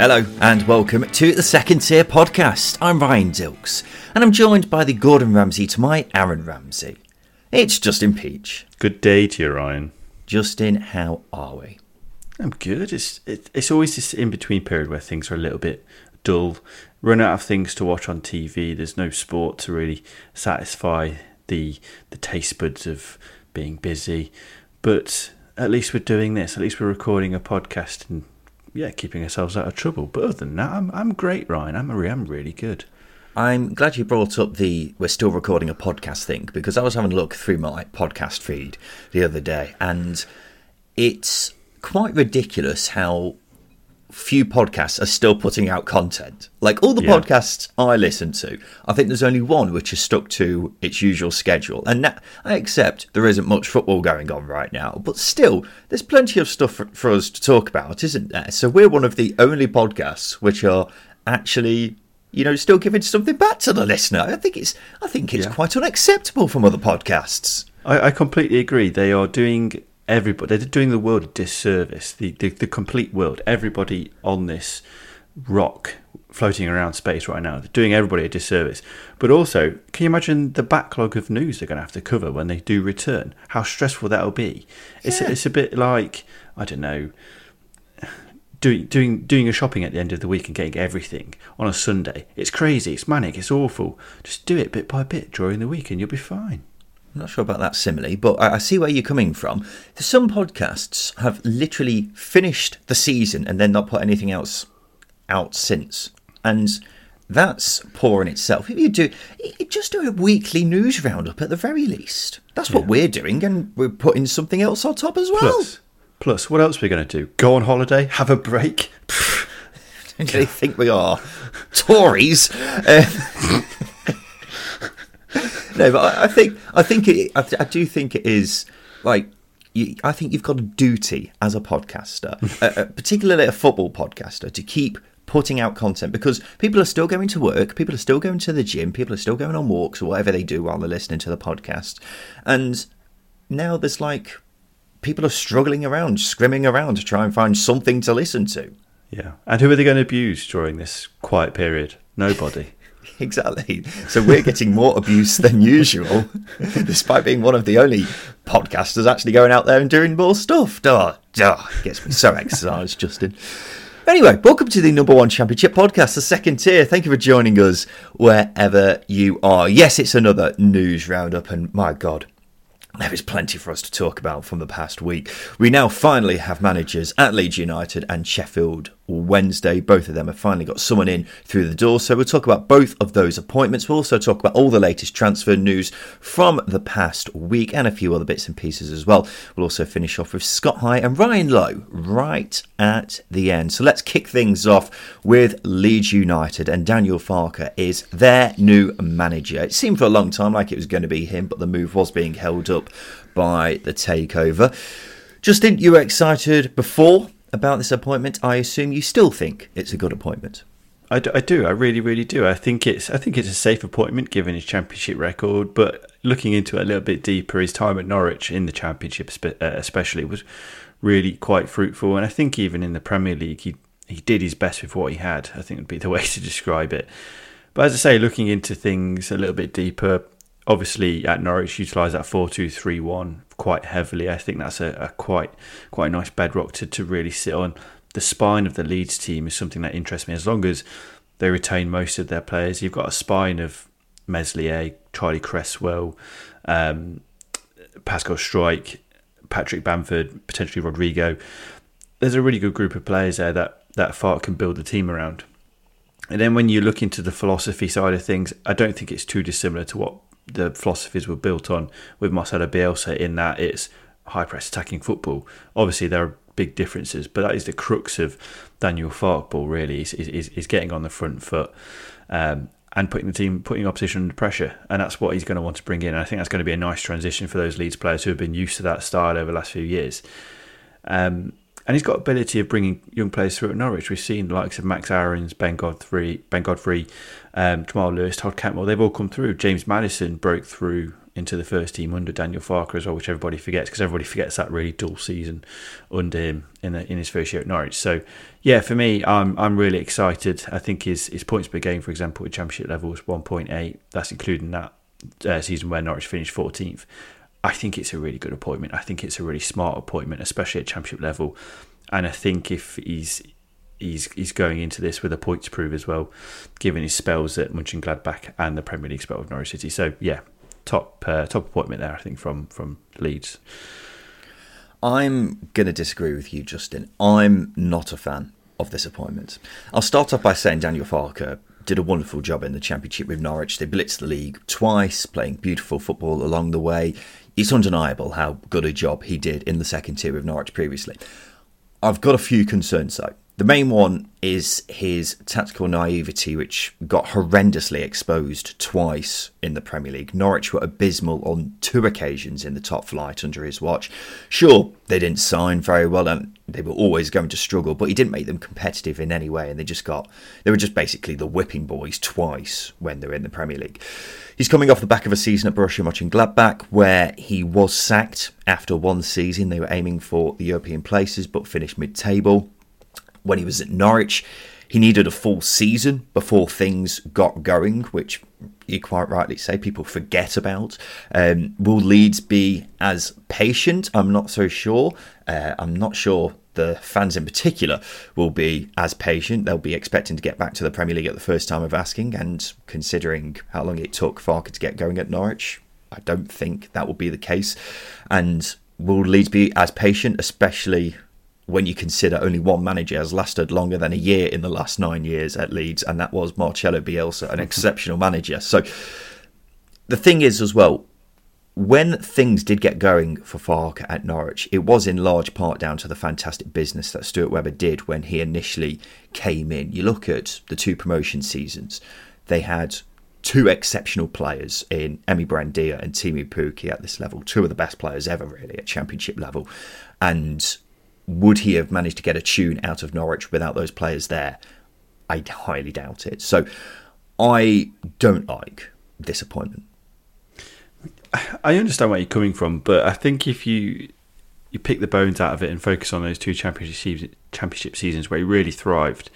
Hello and welcome to the Second Tier Podcast. I'm Ryan Dilks and I'm joined by the Gordon Ramsay to my Aaron Ramsey. It's Justin Peach. Good day to you, Ryan. Justin, how are we? I'm good. It's it, it's always this in between period where things are a little bit dull. Run out of things to watch on TV. There's no sport to really satisfy the the taste buds of being busy. But at least we're doing this. At least we're recording a podcast and yeah, keeping ourselves out of trouble. But other than that, I'm I'm great, Ryan. I'm I'm really good. I'm glad you brought up the we're still recording a podcast thing because I was having a look through my podcast feed the other day and it's quite ridiculous how few podcasts are still putting out content. Like all the Yeah. podcasts I listen to, I think there's only one which has stuck to its usual schedule. And that, I accept there isn't much football going on right now, but still, there's plenty of stuff for, for us to talk about, isn't there? So we're one of the only podcasts which are actually. You know, still giving something back to the listener. I think it's, I think it's Yeah. quite unacceptable from other podcasts. I, I completely agree. They are doing everybody. They're doing the world a disservice. The, the the complete world. Everybody on this rock floating around space right now. They're doing everybody a disservice. But also, can you imagine the backlog of news they're going to have to cover when they do return? How stressful that'll be. It's Yeah. it's a bit like I don't know. Doing doing doing a shopping at the end of the week and getting everything on a Sunday. It's crazy. It's manic. It's awful. Just do it bit by bit during the week, and you'll be fine. I'm not sure about that simile, but I I see where you're coming from. Some podcasts have literally finished the season and then not put anything else out since, and that's poor in itself. If you do, you just do a weekly news roundup at the very least. That's what we're doing, and we're putting something else on top as well. Plus, plus, what else are we going to do? Go on holiday? Have a break? Do they think we are? Tories? Uh, no, but I, I think I think it, I, I do think it is like you, I think you've got a duty as a podcaster, particularly a football podcaster, to keep putting out content because people are still going to work, people are still going to the gym, people are still going on walks or whatever they do while they're listening to the podcast, and now there's like people are struggling around, scrimming around to try and find something to listen to. Yeah. And who are they going to abuse during this quiet period? Nobody. Exactly. So we're getting more abuse than usual, despite being one of the only podcasters actually going out there and doing more stuff. Duh, duh. Gets me so exercised, Justin. Anyway, welcome to the number one championship podcast, the second tier. Thank you for joining us wherever you are. Yes, it's another news roundup, and my God, there is plenty for us to talk about from the past week. We now finally have managers at Leeds United and Sheffield Wednesday. Both of them have finally got someone in through the door. So we'll talk about both of those appointments. We'll also talk about all the latest transfer news from the past week and a few other bits and pieces as well. We'll also finish off with Scott High and Ryan Lowe right at the end. So let's kick things off with Leeds United and Daniel Farke is their new manager. It seemed for a long time like it was going to be him, but the move was being held up by the takeover. Justin, you were excited before about this appointment. I assume you still think it's a good appointment. I do, I do. I really, really do. I think it's. I think it's a safe appointment given his championship record. But looking into it a little bit deeper, his time at Norwich in the championship, uh, especially, was really quite fruitful. And I think even in the Premier League, he he did his best with what he had. I think would be the way to describe it. But as I say, looking into things a little bit deeper, obviously at Norwich utilised that four two three one quite heavily. I think that's a, a quite quite a nice bedrock to, to really sit on. The spine of the Leeds team is something that interests me. As long as they retain most of their players, you've got a spine of Meslier, Charlie Cresswell, um, Pascal Struijk, Patrick Bamford, potentially Rodrigo. There's a really good group of players there that that Farke can build the team around. And then when you look into the philosophy side of things, I don't think it's too dissimilar to what the philosophies were built on with Marcelo Bielsa in that it's high press attacking football. Obviously, there are big differences, but that is the crux of Daniel Farke ball. Really, is, is, is getting on the front foot um, and putting the team, putting opposition under pressure, and that's what he's going to want to bring in. And I think that's going to be a nice transition for those Leeds players who have been used to that style over the last few years. Um, and he's got ability of bringing young players through at Norwich. We've seen the likes of Max Aarons, Ben Godfrey, Ben Godfrey, um, Jamal Lewis, Todd Cantwell. They've all come through. James Maddison broke through into the first team under Daniel Farke as well, which everybody forgets because everybody forgets that really dull season under him in the, in his first year at Norwich. So, yeah, for me, I'm I'm really excited. I think his his points per game, for example, at Championship level was 1.8. That's including that uh, season where Norwich finished 14th. I think it's a really good appointment. I think it's a really smart appointment, especially at Championship level. And I think if he's he's he's going into this with a point to prove as well, given his spells at Mönchengladbach and the Premier League spell of Norwich City. So yeah, top uh, top appointment there. I think from from Leeds. I'm going to disagree with you, Justin. I'm not a fan of this appointment. I'll start off by saying Daniel Farke did a wonderful job in the Championship with Norwich. They blitzed the league twice, playing beautiful football along the way. It's undeniable how good a job he did in the second tier with Norwich previously. I've got a few concerns though. The main one is his tactical naivety, which got horrendously exposed twice in the Premier League. Norwich were abysmal on two occasions in the top flight under his watch. Sure, they didn't sign very well and they were always going to struggle, but he didn't make them competitive in any way, and they just got they were just basically the whipping boys twice when they were in the Premier League. He's coming off the back of a season at Borussia Mönchengladbach where he was sacked after one season. They were aiming for the European places but finished mid-table when he was at Norwich. He needed a full season before things got going, which you quite rightly say people forget about. Um, will Leeds be as patient? I'm not so sure. Uh, I'm not sure the fans in particular will be as patient. They'll be expecting to get back to the Premier League at the first time of asking, and considering how long it took Farke to get going at Norwich, I don't think that will be the case. And will Leeds be as patient, especially when you consider only one manager has lasted longer than a year in the last nine years at Leeds, and that was Marcelo Bielsa, an exceptional manager. So the thing is, as well, when things did get going for Farke at Norwich, it was in large part down to the fantastic business that Stuart Webber did when he initially came in. You look at the two promotion seasons, they had two exceptional players in Emi Buendía and Teemu Pukki at this level, two of the best players ever, really, at championship level. And would he have managed to get a tune out of Norwich without those players there? I highly doubt it. So I don't like this appointment. I understand where you're coming from, but I think if you you pick the bones out of it and focus on those two championship championship seasons where he really thrived,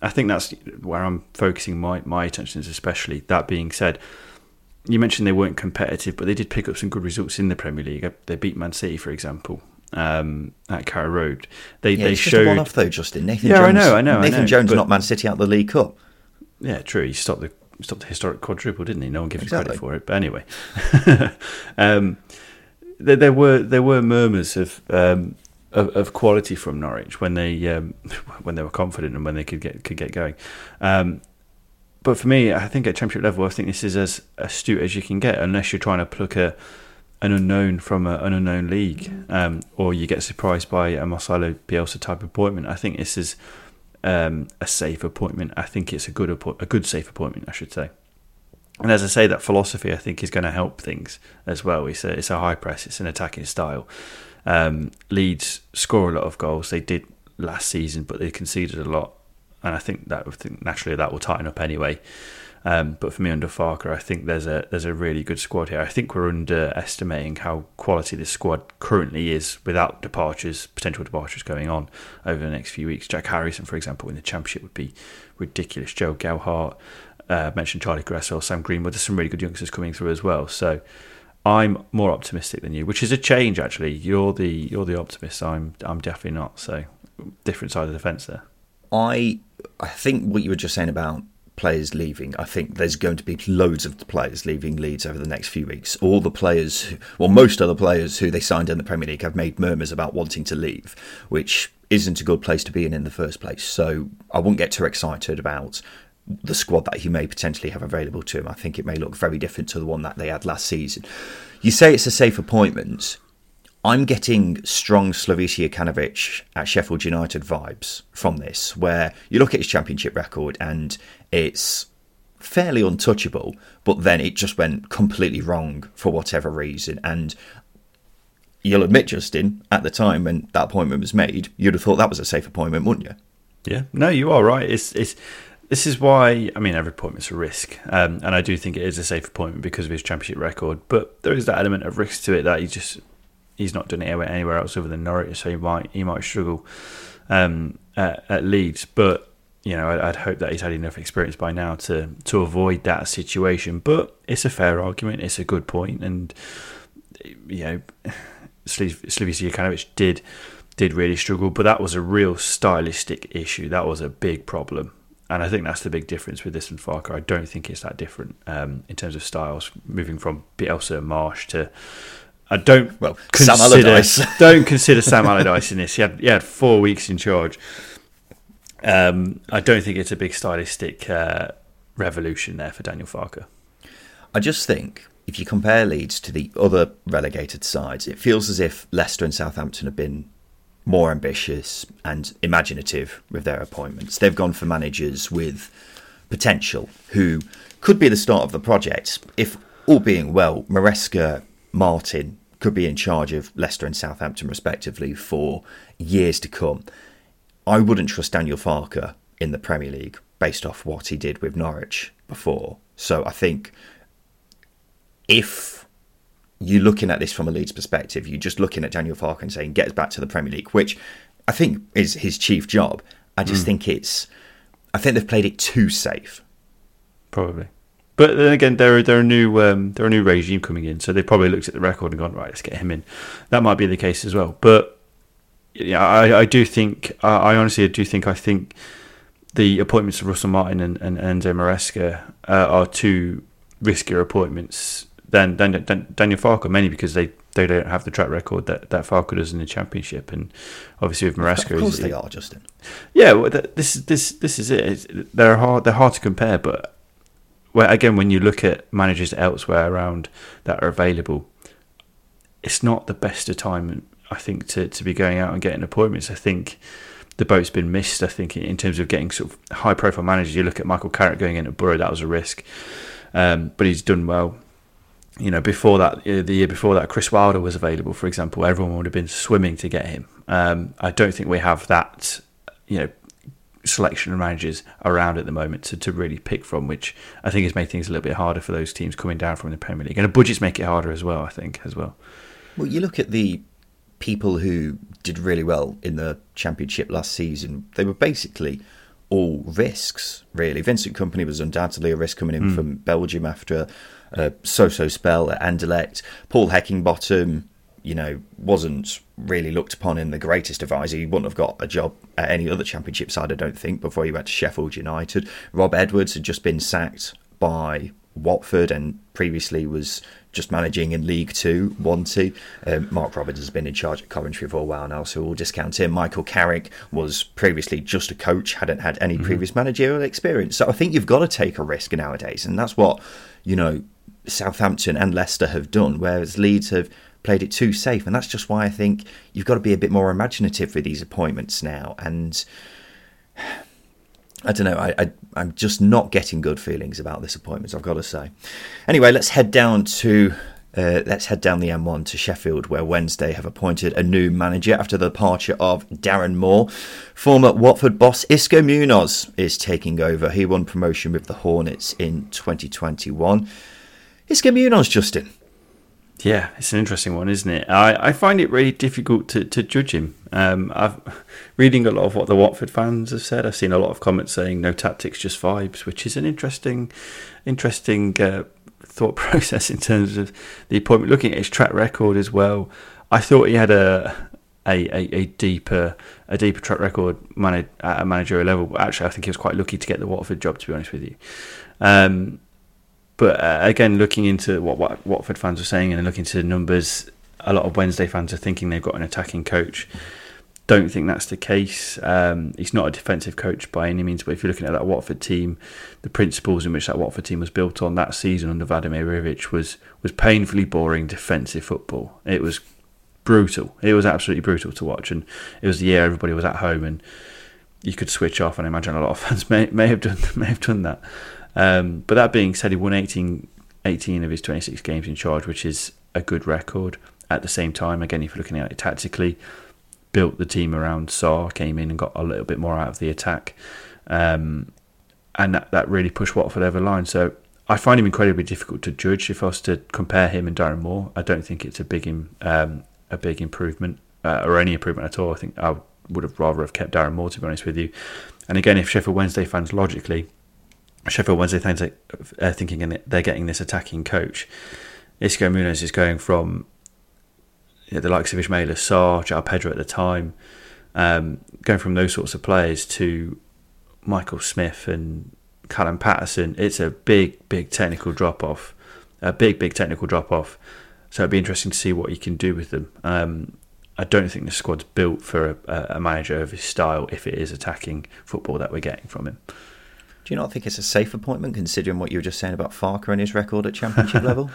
I think that's where I'm focusing my my attentions, especially. That being said, you mentioned they weren't competitive, but they did pick up some good results in the Premier League. They beat Man City, for example, um, at Carrow Road. They yeah, they showed just a one-off though, Justin. Nathan Yeah, I know, I know, I Nathan know, Jones but- knocked Man City out the League Cup. Yeah, true. He stopped the stopped the historic quadruple, didn't he? No one gives him Exactly. credit for it. But anyway, um, there, there were there were murmurs of, um, of of quality from Norwich when they um, when they were confident and when they could get could get going. Um, but for me, I think at championship level, I think this is as astute as you can get, unless you're trying to pluck a an unknown from a, an unknown league, um, or you get surprised by a Marcelo Bielsa type appointment. I think this is um, a safe appointment. I think it's a good a good safe appointment, I should say. And as I say, that philosophy I think is going to help things as well. It's a it's a high press, it's an attacking style. Um, Leeds score a lot of goals. They did last season, but they conceded a lot, and I think that I think naturally that will tighten up anyway. Um, but for me, under Farke, I think there's a there's a really good squad here. I think we're underestimating how quality this squad currently is without departures, potential departures going on over the next few weeks. Jack Harrison, for example, in the championship would be ridiculous. Joe Gelhardt, uh, mentioned Charlie Cresswell, Sam Greenwood. There's some really good youngsters coming through as well. So I'm more optimistic than you, which is a change actually. You're the you're the optimist. I'm I'm definitely not. So different side of the fence there. I I think what you were just saying about players leaving. I think there's going to be loads of players leaving Leeds over the next few weeks. All the players, well, most of the players who they signed in the Premier League have made murmurs about wanting to leave, which isn't a good place to be in in the first place. So I won't get too excited about the squad that he may potentially have available to him. I think it may look very different to the one that they had last season. You say it's a safe appointment. I'm getting strong Slavisa Jokanovic at Sheffield United vibes from this, where you look at his championship record and it's fairly untouchable, but then it just went completely wrong for whatever reason. And you'll admit, Justin, at the time when that appointment was made, you'd have thought that was a safe appointment, wouldn't you? Yeah, no, you are right. It's it's this is why I mean every appointment's a risk, um, and I do think it is a safe appointment because of his championship record. But there is that element of risk to it that you just he's not done it anywhere else other than Norwich, so he might he might struggle um, at, at, Leeds. But you know, I'd, I'd, hope that he's had enough experience by now to to avoid that situation. But it's a fair argument. It's a good point, and you know, Slavisa Jokanovic did did really struggle, but that was a real stylistic issue. That was a big problem. And I think that's the big difference with this and Farke. I don't think it's that different um, in terms of styles, moving from Bielsa and Marsch to I don't well consider, Sam Allardyce. don't consider Sam Allardyce in this. He had he had four weeks in charge. Um, I don't think it's a big stylistic uh, revolution there for Daniel Farke. I just think if you compare Leeds to the other relegated sides, it feels as if Leicester and Southampton have been more ambitious and imaginative with their appointments. They've gone for managers with potential who could be the start of the project if all being well, Maresca Martin could be in charge of Leicester and Southampton, respectively, for years to come. I wouldn't trust Daniel Farke in the Premier League based off what he did with Norwich before. So I think if you're looking at this from a Leeds perspective, you're just looking at Daniel Farke and saying, get us back to the Premier League, which I think is his chief job. I just mm. think it's, I think they've played it too safe. Probably. But then again, they're they're a new um, they're a new regime coming in, so they probably looked at the record and gone right, let's get him in. That might be the case as well. But yeah, I, I do think I, I honestly do think I think the appointments of Russell Martin and and, and Maresca uh, are two riskier appointments than, than, than Daniel Farke, mainly because they, they don't have the track record that that Farke does in the Championship, and obviously with Maresca, of course they are, Justin. Yeah, well, this is this this is it. It's, they're hard they're hard to compare, but well, again, when you look at managers elsewhere around that are available, it's not the best of time, I think, to, to be going out and getting appointments. I think the boat's been missed, I think, in terms of getting sort of high profile managers. You look at Michael Carrick going into Boro, that was a risk. Um, but he's done well. You know, before that, uh, the year before that, Chris Wilder was available, for example. Everyone would have been swimming to get him. Um, I don't think we have that, you know, selection of managers around at the moment to, to really pick from, which I think has made things a little bit harder for those teams coming down from the Premier League. And the budgets make it harder as well, I think, as well. Well, you look at the people who did really well in the Championship last season, they were basically all risks, really. Vincent Kompany was undoubtedly a risk coming in mm. from Belgium after a so so spell at Anderlecht. Paul Heckingbottom you know, wasn't really looked upon in the greatest advisor. He wouldn't have got a job at any other championship side, I don't think, before he went to Sheffield United. Rob Edwards had just been sacked by Watford and previously was just managing in League Two, Wanty. Um, Mark Robins has been in charge at Coventry for a while now, so we'll discount him. Michael Carrick was previously just a coach, hadn't had any mm-hmm. previous managerial experience. So I think you've got to take a risk nowadays, and that's what, you know, Southampton and Leicester have done, whereas Leeds have played it too safe. And that's just why I think you've got to be a bit more imaginative with these appointments now. And I don't know, I, I, am just not getting good feelings about this appointment, I've got to say. Anyway, let's head down to. Uh, let's head down the M1 to Sheffield, where Wednesday have appointed a new manager after the departure of Darren Moore. Former Watford boss Xisco Munoz is taking over. He won promotion with the Hornets in 2021. Xisco Munoz, Justin, yeah, it's an interesting one, isn't it? I, I find it really difficult to, to judge him. Um, I've reading a lot of what the Watford fans have said. I've seen a lot of comments saying no tactics, just vibes, which is an interesting, interesting uh, thought process in terms of the appointment. Looking at his track record as well, I thought he had a a, a, a deeper a deeper track record at a managerial level. Actually, I think he was quite lucky to get the Watford job. To be honest with you. Um, but uh, again, looking into what, what Watford fans are saying and looking into the numbers, a lot of Wednesday fans are thinking they've got an attacking coach. Don't think that's the case. Um, he's not a defensive coach by any means, but if you're looking at that Watford team, the principles in which that Watford team was built on that season under Vladimir Ivic was was painfully boring defensive football. It was brutal. It was absolutely brutal to watch, and it was the year everybody was at home and you could switch off. And I imagine a lot of fans may may have done may have done that. Um, but that being said, he won 18, 18 of his 26 games in charge, which is a good record. At the same time, again, if you're looking at it tactically, built the team around Sarr, came in and got a little bit more out of the attack. Um, and that, that really pushed Watford over the line. So I find him incredibly difficult to judge. If I was to compare him and Darren Moore, I don't think it's a big um, a big improvement uh, or any improvement at all. I think I would have rather have kept Darren Moore to be honest with you. And again, if Sheffield Wednesday fans logically, Sheffield Wednesday fans are thinking they're getting this attacking coach, Xisco Munoz is going from you know, the likes of Ismaila Sarr, João Pedro at the time, um, going from those sorts of players to Michael Smith and Callum Patterson. It's a big, big technical drop off, a big, big technical drop off. So it'd be interesting to see what he can do with them. Um, I don't think the squad's built for a, a, manager of his style if it is attacking football that we're getting from him. Do you not think it's a safe appointment considering what you were just saying about Farke and his record at championship level?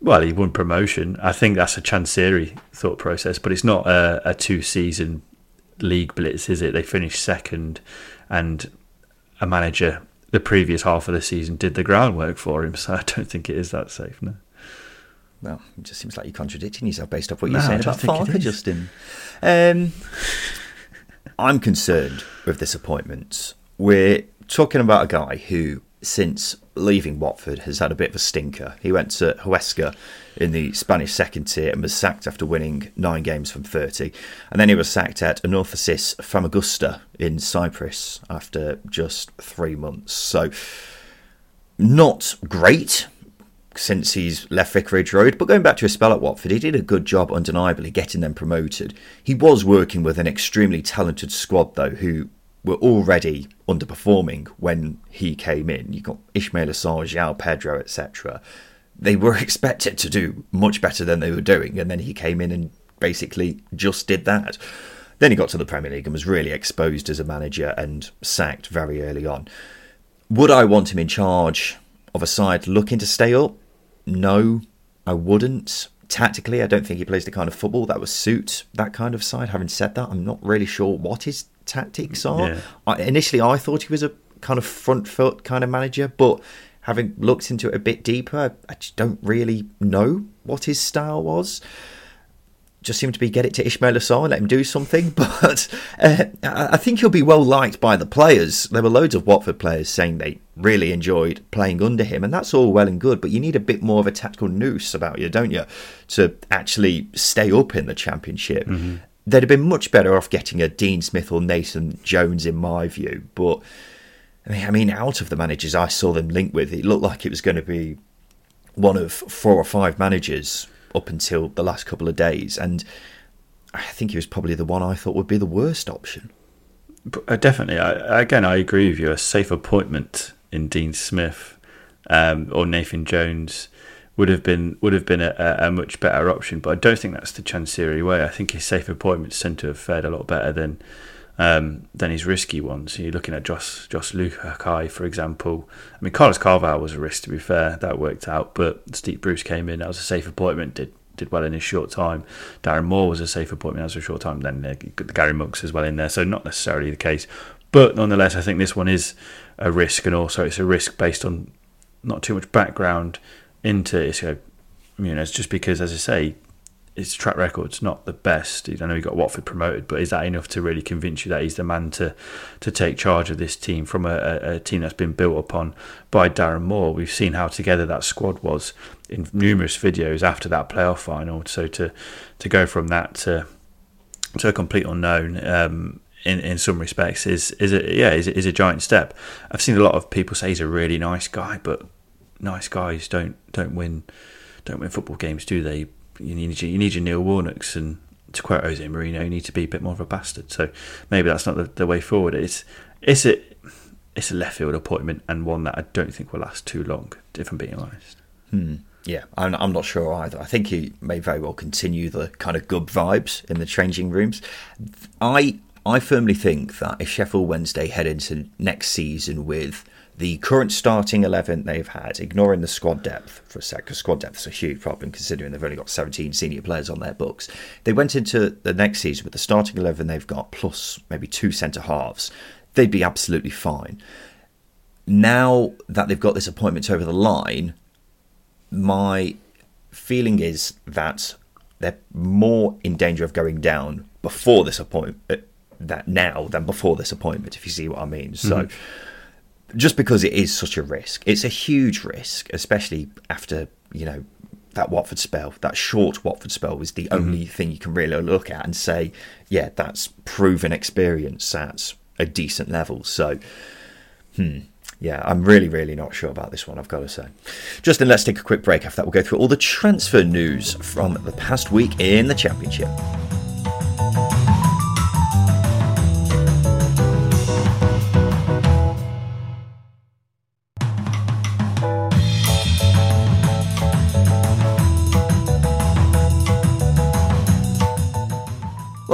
Well, he won promotion. I think that's a Chansiri thought process, but it's not a, a two season league blitz, is it? They finished second, and a manager the previous half of the season did the groundwork for him, so I don't think it is that safe, no. Well, it just seems like you're contradicting yourself based off what you're no, saying about Farke, Justin. Um, I'm concerned with this appointment. We're talking about a guy who since leaving Watford has had a bit of a stinker. He went to Huesca in the Spanish second tier and was sacked after winning nine games from 30. And then he was sacked at Anorthosis Famagusta in Cyprus after just three months. So, not great since he's left Vicarage Road. But going back to his spell at Watford, he did a good job, undeniably, getting them promoted. He was working with an extremely talented squad, though, who were already underperforming when he came in. You got Ismaila Sarr, João Pedro, etc. They were expected to do much better than they were doing, and then he came in and basically just did that. Then he got to the Premier League and was really exposed as a manager and sacked very early on. Would I want him in charge of a side looking to stay up? No, I wouldn't. Tactically, I don't think he plays the kind of football that would suit that kind of side. Having said that, I'm not really sure what his tactics are. Yeah. I, initially, I thought he was a kind of front foot kind of manager, but having looked into it a bit deeper, I just don't really know what his style was. Just seemed to be get it to Ismaila Sarr and let him do something. But uh, I think he'll be well liked by the players. There were loads of Watford players saying they really enjoyed playing under him, and that's all well and good. But you need a bit more of a tactical nous about you, don't you, to actually stay up in the Championship. Mm-hmm they'd have been much better off getting a Dean Smith or Nathan Jones, in my view. But I mean, out of the managers I saw them linked with, it looked like it was going to be one of four or five managers up until the last couple of days, and I think he was probably the one I thought would be the worst option. Uh, definitely, I, again, I agree with you. A safe appointment in Dean Smith um, or Nathan Jones would have been would have been a, a, much better option. But I don't think that's the Chansiri way. I think his safe appointments tend to have fared a lot better than um, than his risky ones. You're looking at Jos Jos Luhukay, for example. I mean, Carlos Carvalhal was a risk to be fair. That worked out, but Steve Bruce came in. That was a safe appointment. Did did well in his short time. Darren Moore was a safe appointment as a short time. Then uh, Gary Monks as well in there. So not necessarily the case, but nonetheless, I think this one is a risk, and also it's a risk based on not too much background into Xisco Munoz just because, as I say, his track record's not the best. I know he got Watford promoted, but is that enough to really convince you that he's the man to to take charge of this team from a, a, a team that's been built upon by Darren Moore? We've seen how together that squad was in numerous videos after that playoff final. So to to go from that to to a complete unknown um, in in some respects is is a yeah is, is a giant step. I've seen a lot of people say he's a really nice guy, but nice guys don't don't win don't win football games, do they? You need your, you need your Neil Warnocks and to quote Jose Mourinho, you need to be a bit more of a bastard. So maybe that's not the, the way forward. It's it's a it's a left field appointment and one that I don't think will last too long. If I'm being honest. Hmm. Yeah, I'm, I'm not sure either. I think he may very well continue the kind of good vibes in the changing rooms. I I firmly think that if Sheffield Wednesday head into next season with the current starting 11 they've had, ignoring the squad depth for a sec, because squad depth is a huge problem considering they've only got 17 senior players on their books. They went into the next season with the starting 11 they've got, plus maybe two centre halves. They'd be absolutely fine. Now that they've got this appointment over the line, my feeling is that they're more in danger of going down before this appointment uh, that now than before this appointment if you see what i mean mm-hmm. Just because it is such a risk it's a huge risk especially after you know that watford spell that short watford spell was the mm-hmm. only thing you can really look at and say yeah that's proven experience at a decent level so hmm yeah, I'm really, really not sure about this one, I've got to say. Justin, let's take a quick break. After that, we'll go through all the transfer news from the past week in the Championship.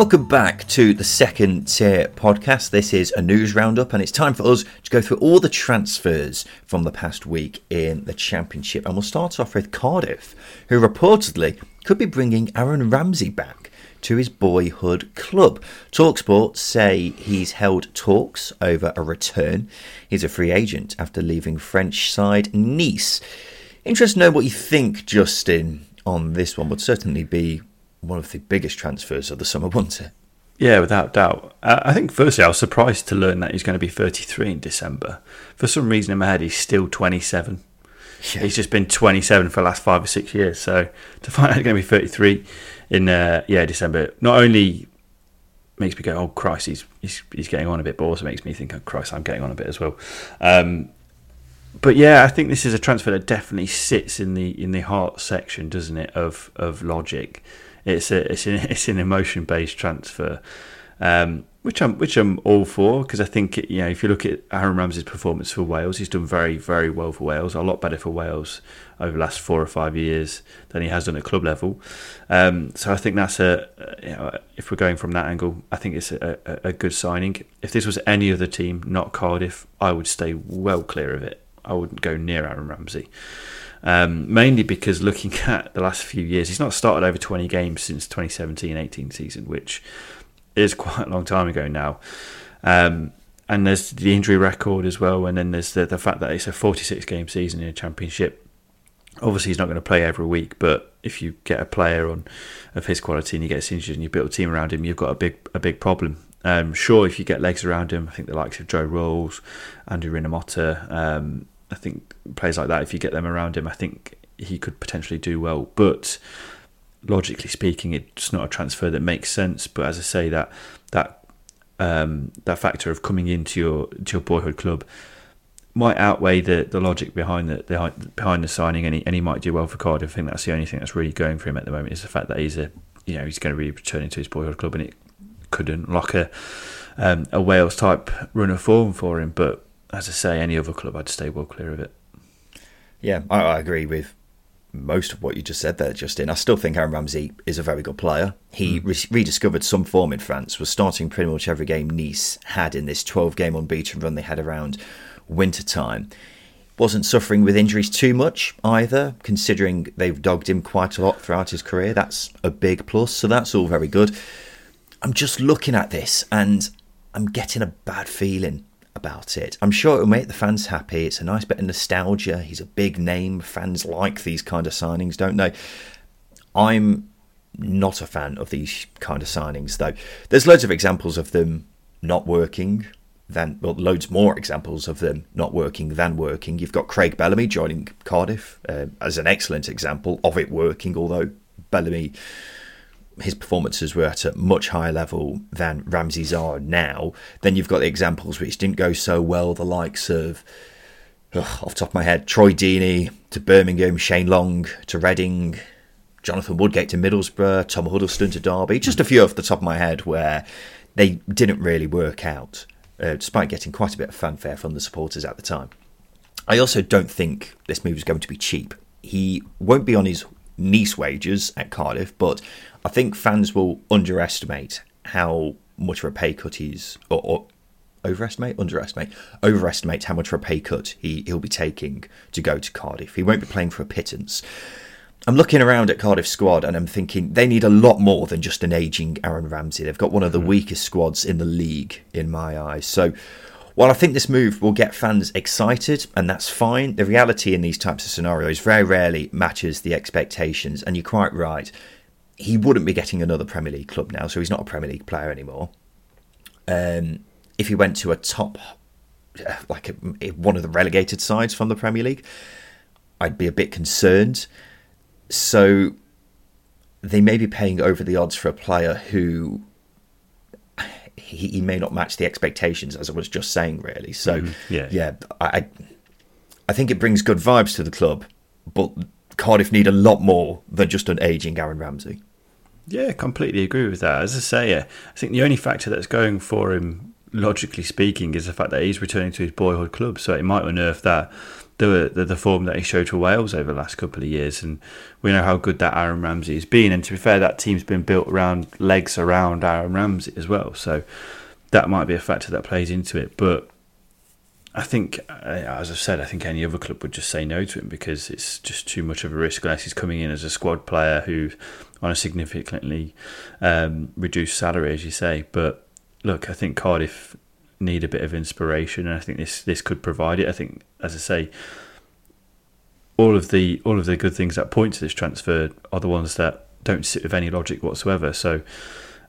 Welcome back to the second tier podcast. This is a news roundup, and it's time for us to go through all the transfers from the past week in the Championship. And we'll start off with Cardiff, who reportedly could be bringing Aaron Ramsey back to his boyhood club. Talksport say he's held talks over a return. He's a free agent after leaving French side Nice. Interested to know what you think, Justin, on this one. Would certainly be one of the biggest transfers of the summer, wasn't it? Yeah, without doubt. I think firstly, I was surprised to learn that he's going to be 33 in December. For some reason in my head, he's still 27. Yeah. He's just been 27 for the last five or six years. So to find out he's going to be 33 in uh, yeah December, not only makes me go, oh Christ, he's he's, he's getting on a bit, but also makes me think, oh Christ, I'm getting on a bit as well. Um, but yeah, I think this is a transfer that definitely sits in the in the heart section, doesn't it, of of logic it's a it's an it's an emotion based transfer, um, which I'm which I'm all for because I think you know if you look at Aaron Ramsey's performance for Wales, he's done very very well for Wales, a lot better for Wales over the last four or five years than he has done at club level. Um, so I think that's a you know, if we're going from that angle, I think it's a, a, a good signing. If this was any other team, not Cardiff, I would stay well clear of it. I wouldn't go near Aaron Ramsey. Um, mainly because looking at the last few years, he's not started over 20 games since 2017-18 season, which is quite a long time ago now. Um, and there's the injury record as well, and then there's the, the fact that it's a 46 game season in a championship. Obviously, he's not going to play every week, but if you get a player on of his quality and he gets injured and you build a team around him, you've got a big a big problem. Um, sure, if you get legs around him, I think the likes of Joe Ralls, Andrew Rinomhota, um, I think players like that, if you get them around him, I think he could potentially do well. But logically speaking, it's not a transfer that makes sense. But as I say, that that um, that factor of coming into your to your boyhood club might outweigh the, the logic behind the, behind the signing, and he, and he might do well for Cardiff. I think that's the only thing that's really going for him at the moment is the fact that he's a you know he's going to be returning to his boyhood club, and it could unlock a um, a Wales type run of form for him. But as I say, any other club, I'd stay well clear of it. Yeah, I, I agree with most of what you just said there, Justin. I still think Aaron Ramsey is a very good player. He mm. re- rediscovered some form in France, was starting pretty much every game Nice had in this 12 game unbeaten run they had around winter time. Wasn't suffering with injuries too much either, considering they've dogged him quite a lot throughout his career. That's a big plus, so that's all very good. I'm just looking at this and I'm getting a bad feeling about it. I'm sure it'll make the fans happy. It's a nice bit of nostalgia. He's a big name. Fans like these kind of signings, don't they? I'm not a fan of these kind of signings, though. There's loads of examples of them not working. Than well, loads more examples of them not working than working. You've got Craig Bellamy joining Cardiff uh, as an excellent example of it working, although Bellamy his performances were at a much higher level than Ramsey's are now, then you've got the examples which didn't go so well, the likes of, ugh, off the top of my head, Troy Deeney to Birmingham, Shane Long to Reading, Jonathan Woodgate to Middlesbrough, Tom Huddlestone to Derby, just a few off the top of my head where they didn't really work out, uh, despite getting quite a bit of fanfare from the supporters at the time. I also don't think this move is going to be cheap. He won't be on his Nice wages at Cardiff, but I think fans will underestimate how much of a pay cut he's, or, or overestimate, underestimate, overestimate how much of a pay cut he, he'll be taking to go to Cardiff. He won't be playing for a pittance. I'm looking around at Cardiff squad and I'm thinking they need a lot more than just an aging Aaron Ramsey. They've got one of the mm. weakest squads in the league in my eyes. So while I think this move will get fans excited, and that's fine, the reality in these types of scenarios very rarely matches the expectations. And you're quite right. He wouldn't be getting another Premier League club now, so he's not a Premier League player anymore. Um, if he went to a top, like a, one of the relegated sides from the Premier League, I'd be a bit concerned. So they may be paying over the odds for a player who he, he may not match the expectations, as I was just saying, really. So mm, yeah, yeah, I I think it brings good vibes to the club, but Cardiff need a lot more than just an aging Aaron Ramsey. Yeah, completely agree with that. As I say, I think the only factor that's going for him logically speaking, is the fact that he's returning to his boyhood club. So it might unearth that the, the, the form that he showed to Wales over the last couple of years, and we know how good that Aaron Ramsey has been. And to be fair, that team's been built around legs around Aaron Ramsey as well. So that might be a factor that plays into it. But I think, uh, as I've said, I think any other club would just say no to him because it's just too much of a risk unless he's coming in as a squad player who on a significantly um, reduced salary, as you say. But look, I think Cardiff need a bit of inspiration, and I think this this could provide it. I think, as I say, all of the all of the good things that point to this transfer are the ones that don't sit with any logic whatsoever. So.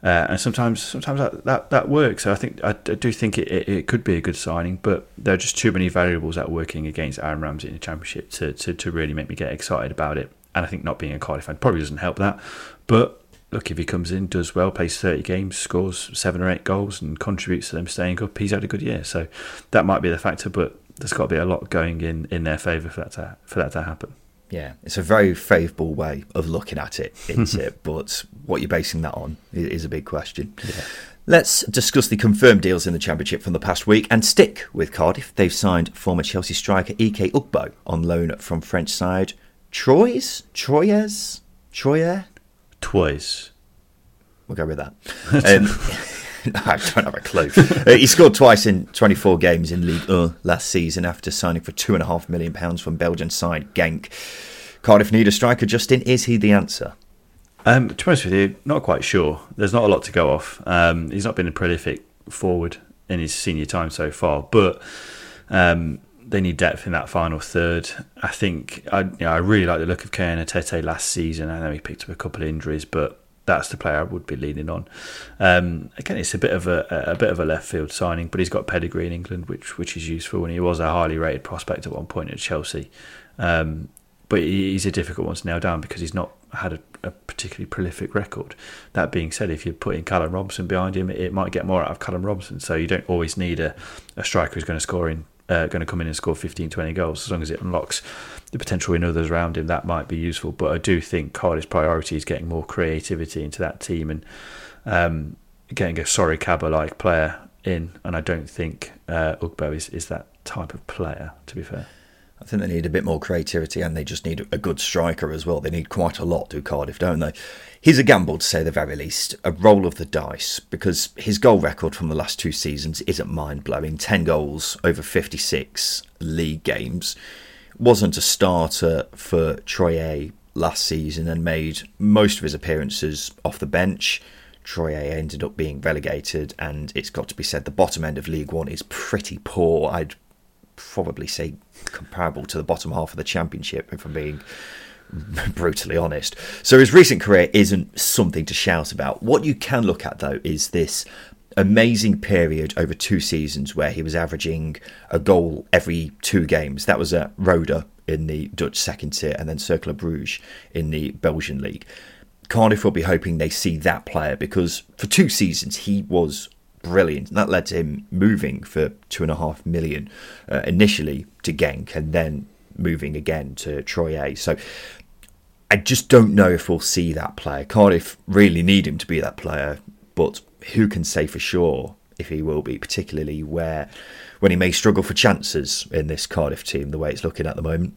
Uh, and sometimes, sometimes that, that, that works. So I think I, do think it, it, it, could be a good signing, but there are just too many variables that working against Aaron Ramsey in the championship to, to, to really make me get excited about it. And I think not being a Cardiff fan probably doesn't help that. But look, if he comes in, does well, plays 30 games, scores seven or eight goals, and contributes to them staying up, he's had a good year. So that might be the factor, but there's got to be a lot going in, in their favour for that to, for that to happen. Yeah, it's a very favourable way of looking at it, isn't it? But what you're basing that on is a big question. Yeah. Let's discuss the confirmed deals in the Championship from the past week and stick with Cardiff. They've signed former Chelsea striker Ike Ugbo on loan from French side Troyes? Troyes? Troyes? Twice. We'll go with that. Um, I don't have a clue. Uh, he scored twice in 24 games in League 1 last season after signing for £2.5 million from Belgian side Genk. Cardiff need a striker, Justin. Is he the answer? Um, to be honest with you, not quite sure. There's not a lot to go off. Um, he's not been a prolific forward in his senior time so far, but um, they need depth in that final third. I think I, you know, I really like the look of Kion Etete last season. I know he picked up a couple of injuries, but that's the player I would be leaning on. Um, again, it's a bit of a, a bit of a left field signing, but he's got pedigree in England, which which is useful. And he was a highly rated prospect at one point at Chelsea, um, but he's a difficult one to nail down because he's not had a, a, particularly prolific record. That being said, if you put in Callum Robinson behind him, it might get more out of Callum Robinson. So you don't always need a, a striker who's going to score in uh, going to come in and score 15, 20 goals. As long as it unlocks the potential in others around him, that might be useful. But I do think Cardiff's priority is getting more creativity into that team and um, getting a Sory Kaba like player in. And I don't think uh, Ugbo is, is that type of player, to be fair. I think they need a bit more creativity and they just need a good striker as well. They need quite a lot to Cardiff, don't they? He's a gamble to say the very least, a roll of the dice, because his goal record from the last two seasons isn't mind blowing. 10 goals over 56 league games. Wasn't a starter for Troyes last season and made most of his appearances off the bench. Troyes ended up being relegated, and it's got to be said the bottom end of League One is pretty poor. I'd probably say comparable to the bottom half of the championship, if I'm being brutally honest. So his recent career isn't something to shout about. What you can look at though is this amazing period over two seasons where he was averaging a goal every two games. That was at Roda in the Dutch second tier and then Cercle Bruges in the Belgian league. Cardiff will be hoping they see that player because for two seasons he was brilliant. And that led to him moving for two and a half million uh, initially to Genk and then moving again to Troyes. So I just don't know if we'll see that player. Cardiff really need him to be that player, but who can say for sure if he will be, particularly where when he may struggle for chances in this Cardiff team, the way it's looking at the moment.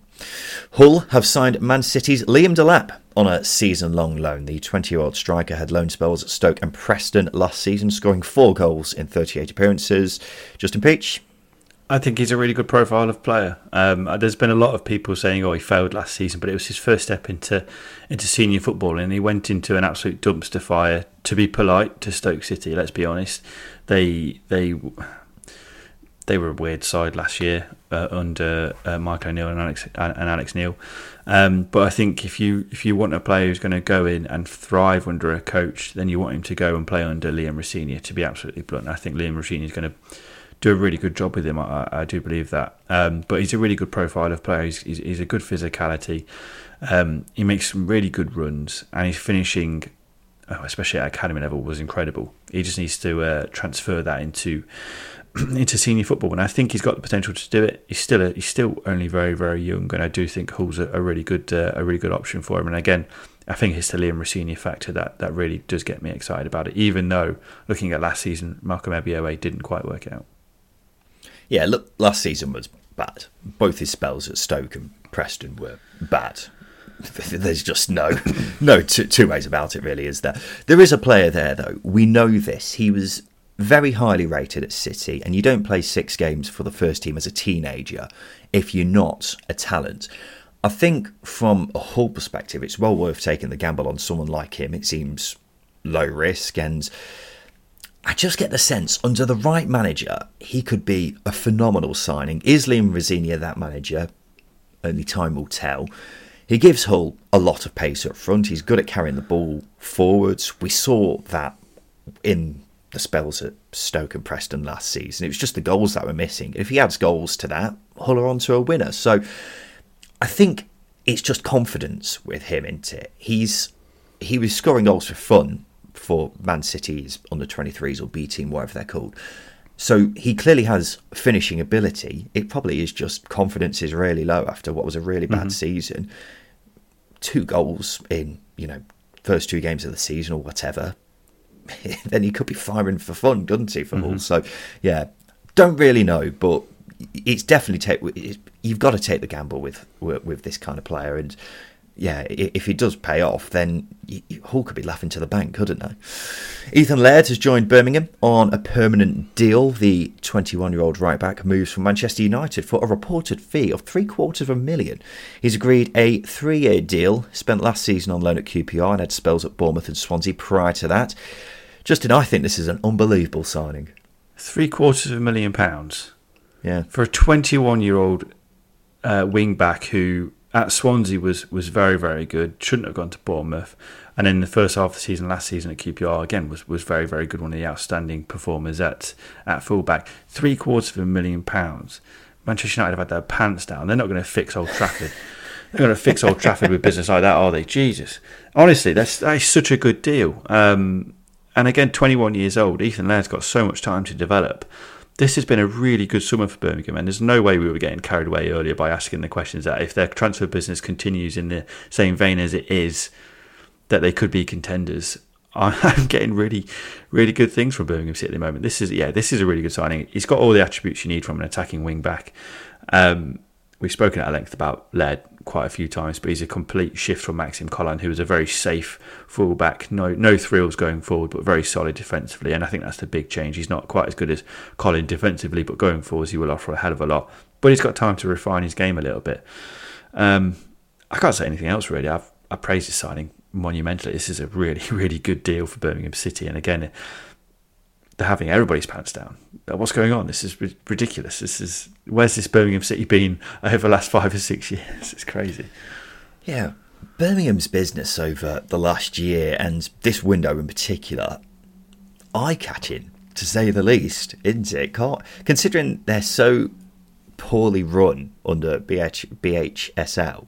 Hull have signed Man City's Liam Delap on a season long loan. The 20 year old striker had loan spells at Stoke and Preston last season, scoring four goals in 38 appearances. Justin Peach. I think he's a really good profile of player. Um, there's been a lot of people saying, "Oh, he failed last season," but it was his first step into into senior football, and he went into an absolute dumpster fire. To be polite to Stoke City, let's be honest, they they they were a weird side last year uh, under uh, Mike O'Neill and Alex and Alex Neil. Um, but I think if you if you want a player who's going to go in and thrive under a coach, then you want him to go and play under Liam Rosenior. To be absolutely blunt, I think Liam Rosenior is going to do a really good job with him. I, I do believe that. Um, but he's a really good profile of player. He's, he's, he's a good physicality. Um, he makes some really good runs, and he's finishing, oh, especially at academy level, was incredible. He just needs to uh, transfer that into into senior football, and I think he's got the potential to do it. He's still a, he's still only very very young, and I do think Hull's a, a really good uh, a really good option for him. And again, I think it's the Liam Rosenior factor that that really does get me excited about it. Even though looking at last season, Malcolm Ebiowei didn't quite work out. Yeah, look, last season was bad. Both his spells at Stoke and Preston were bad. There's just no no two, two ways about it, really, is there? There is a player there, though. We know this. He was very highly rated at City, and you don't play six games for the first team as a teenager if you're not a talent. I think from a Hull perspective, it's well worth taking the gamble on someone like him. It seems low risk, and I just get the sense under the right manager, he could be a phenomenal signing. Is Liam Rosenior that manager? Only time will tell. He gives Hull a lot of pace up front. He's good at carrying the ball forwards. We saw that in the spells at Stoke and Preston last season. It was just the goals that were missing. If he adds goals to that, Hull are onto a winner. So I think it's just confidence with him, isn't it? He's he was scoring goals for fun for Man City's under 23s or B team, whatever they're called. So he clearly has finishing ability. It probably is just confidence is really low after what was a really bad mm-hmm. season. Two goals in, you know, first two games of the season or whatever. then he could be firing for fun, doesn't he, for mm-hmm. Hull? So, yeah, don't really know, but it's definitely take. You've got to take the gamble with with this kind of player, and yeah, if he does pay off, then Hall could be laughing to the bank, couldn't they? Ethan Laird has joined Birmingham on a permanent deal. The 21 year old right back moves from Manchester United for a reported fee of three quarters of a million. He's agreed a three year deal, spent last season on loan at QPR and had spells at Bournemouth and Swansea prior to that. Justin, I think this is an unbelievable signing. Three quarters of a million pounds? Yeah. For a 21 year old uh, wing back who at Swansea was was very very good. Shouldn't have gone to Bournemouth. And in the first half of the season, last season at QPR, again was, was very very good. One of the outstanding performers at at fullback. Three quarters of a million pounds. Manchester United have had their pants down. They're not going to fix Old Trafford. They're going to fix Old Trafford with business like that, are they? Jesus. Honestly, that's that's such a good deal. Um, and again, 21 years old, Ethan Laird's got so much time to develop this has been a really good summer for Birmingham, and there's no way we were getting carried away earlier by asking the questions that if their transfer business continues in the same vein as it is, that they could be contenders. I'm getting really, really good things from Birmingham City at the moment. This is yeah, this is a really good signing. He's got all the attributes you need from an attacking wing back. Um, we've spoken at length about Laird quite a few times, but he's a complete shift from Maxime Colin, who was a very safe fullback, no no thrills going forward, but very solid defensively. And I think that's the big change. He's not quite as good as Collin defensively, but going forwards, he will offer a hell of a lot. But he's got time to refine his game a little bit. Um, I can't say anything else really. I've I praise his signing monumentally. This is a really really good deal for Birmingham City, and again they're having everybody's pants down. What's going on? This is ridiculous. This is where's this Birmingham City been over the last five or six years? It's crazy. Yeah, Birmingham's business over the last year and this window in particular, eye catching to say the least, isn't it? Can't, considering they're so poorly run under BH, BHSL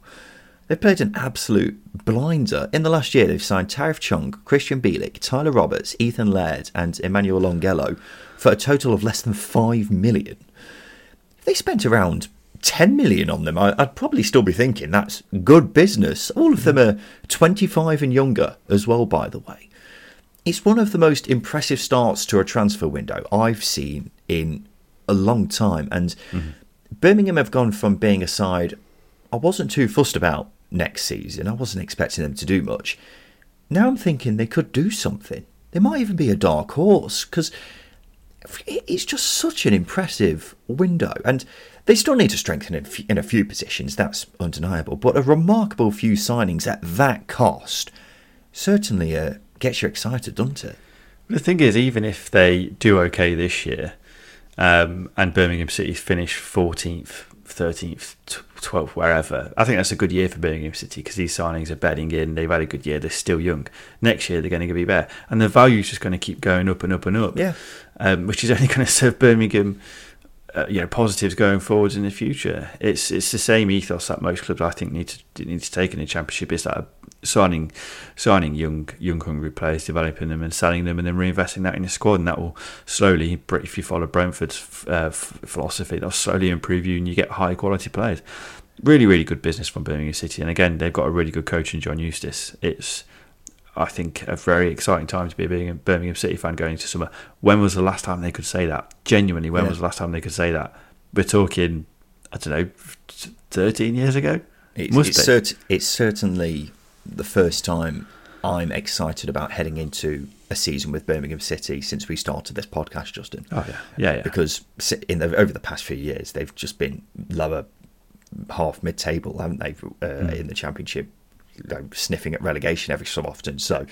They've played an absolute blinder. In the last year, they've signed Tahith Chong, Krystian Bielik, Tyler Roberts, Ethan Laird, and Emmanuel Longelo for a total of less than five million. They spent around 10 million on them, I, would probably still be thinking that's good business. All of them are 25 and younger as well, by the way. It's one of the most impressive starts to a transfer window I've seen in a long time. And mm-hmm. Birmingham have gone from being a side I wasn't too fussed about next season. I wasn't expecting them to do much. Now I'm thinking they could do something. They might even be a dark horse because it's just such an impressive window. And they still need to strengthen in a few positions, that's undeniable. But a remarkable few signings at that cost certainly uh, gets you excited, doesn't it? The thing is, even if they do okay this year, um, and Birmingham City finish 14th, 13th, 12th, wherever. I think that's a good year for Birmingham City because these signings are bedding in. They've had a good year. They're still young. Next year, they're going to be better. And the value is just going to keep going up and up and up. Yeah. Um, which is only going to serve Birmingham. Uh, you know positives going forwards in the future. It's it's the same ethos that most clubs I think need to need to take in the championship. Is that signing signing young young hungry players, developing them and selling them, and then reinvesting that in the squad, and that will slowly, if you follow Brentford's uh, philosophy, that'll slowly improve you, and you get high quality players. Really, really good business from Birmingham City, and again, they've got a really good coach in John Eustace. It's I think a very exciting time to be a Birmingham City fan going into summer. When was the last time they could say that? Genuinely, when yeah. was the last time they could say that? We're talking, I don't know, thirteen years ago. It's, Must it's, cert- it's certainly the first time I'm excited about heading into a season with Birmingham City since we started this podcast, Justin. Oh yeah, yeah, yeah. Because in the, over the past few years, they've just been lower half mid-table, haven't they, uh, mm. in the Championship, you know, sniffing at relegation every so often. So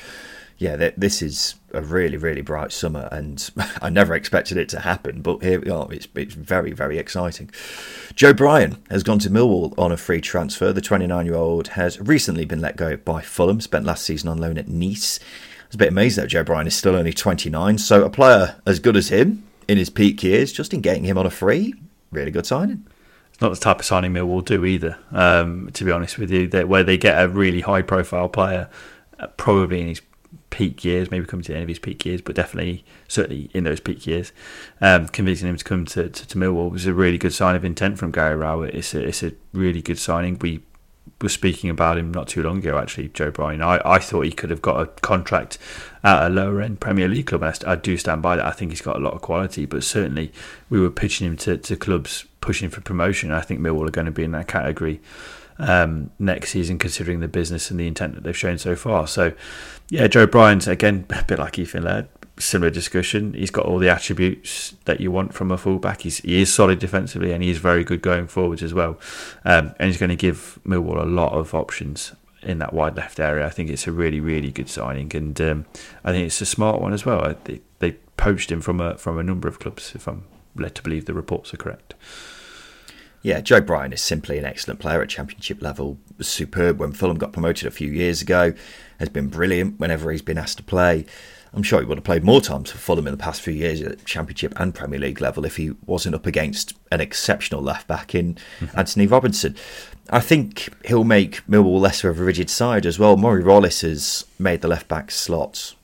yeah, this is a really, really bright summer, and I never expected it to happen, but here we are. It's, it's very, very exciting. Joe Bryan has gone to Millwall on a free transfer. The 29 year old has recently been let go by Fulham, spent last season on loan at Nice. I was a bit amazed that Joe Bryan is still only 29, so a player as good as him in his peak years, just in getting him on a free, really good signing It's not the type of signing Millwall do either. Um, to be honest with you, that where they get a really high profile player, uh, probably in his peak years, maybe coming to the end of his peak years, but definitely, certainly in those peak years, um, convincing him to come to, to, to, Millwall was a really good sign of intent from Gary Rowett. It's a, it's a really good signing. We were speaking about him not too long ago, actually, Joe Bryan. I, I thought he could have got a contract at a lower end Premier League club. I, I do stand by that. I think he's got a lot of quality, but certainly we were pitching him to, to clubs pushing for promotion. I think Millwall are going to be in that category um, next season, considering the business and the intent that they've shown so far. So, yeah, Joe Bryan's again a bit like Ethan Laird, similar discussion. He's got all the attributes that you want from a fullback. He's he is solid defensively and he is very good going forwards as well. Um, and he's going to give Millwall a lot of options in that wide left area. I think it's a really really good signing, and um, I think it's a smart one as well. They, they poached him from a from a number of clubs, if I'm led to believe the reports are correct. Yeah, Joe Bryan is simply an excellent player at championship level. Superb when Fulham got promoted a few years ago. Has been brilliant whenever he's been asked to play. I'm sure he would have played more times for Fulham in the past few years at Championship and Premier League level if he wasn't up against an exceptional left back in mm-hmm. Antonee Robinson. I think he'll make Millwall less of a rigid side as well. Murray Wallace has made the left back slot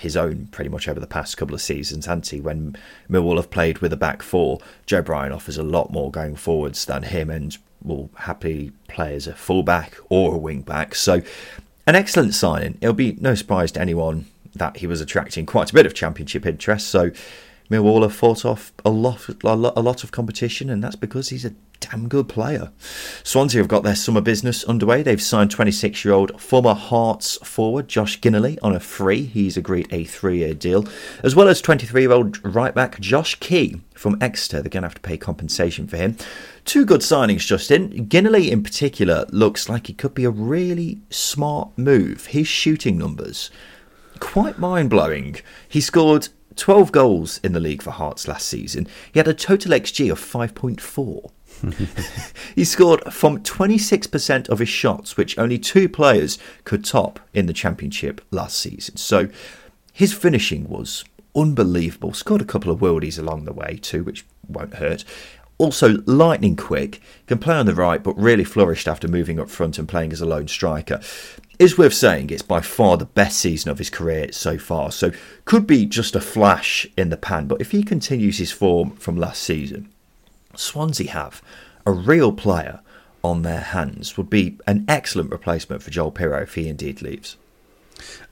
his own pretty much over the past couple of seasons, hasn't he? When Millwall have played with a back four, Joe Bryan offers a lot more going forwards than him and will happily play as a fullback or a wing back. So, an excellent signing. It'll be no surprise to anyone that he was attracting quite a bit of championship interest. So, Millwall have fought off a lot, a lot of competition, and that's because he's a damn good player. Swansea have got their summer business underway. They've signed 26 year old former Hearts forward Josh Ginnelly on a free. He's agreed a three year deal, as well as 23 year old right back Josh Key from Exeter. They're going to have to pay compensation for him. Two good signings, Justin. Ginnelly, in particular, looks like he could be a really smart move. His shooting numbers, quite mind blowing. He scored 12 goals in the league for Hearts last season. He had a total XG of 5.4. he scored from 26% of his shots, which only two players could top in the championship last season. So his finishing was unbelievable. Scored a couple of worldies along the way too, which won't hurt. Also, lightning quick, can play on the right, but really flourished after moving up front and playing as a lone striker is worth saying it's by far the best season of his career so far. So could be just a flash in the pan, but if he continues his form from last season, Swansea have a real player on their hands would be an excellent replacement for Joel Piroe if he indeed leaves.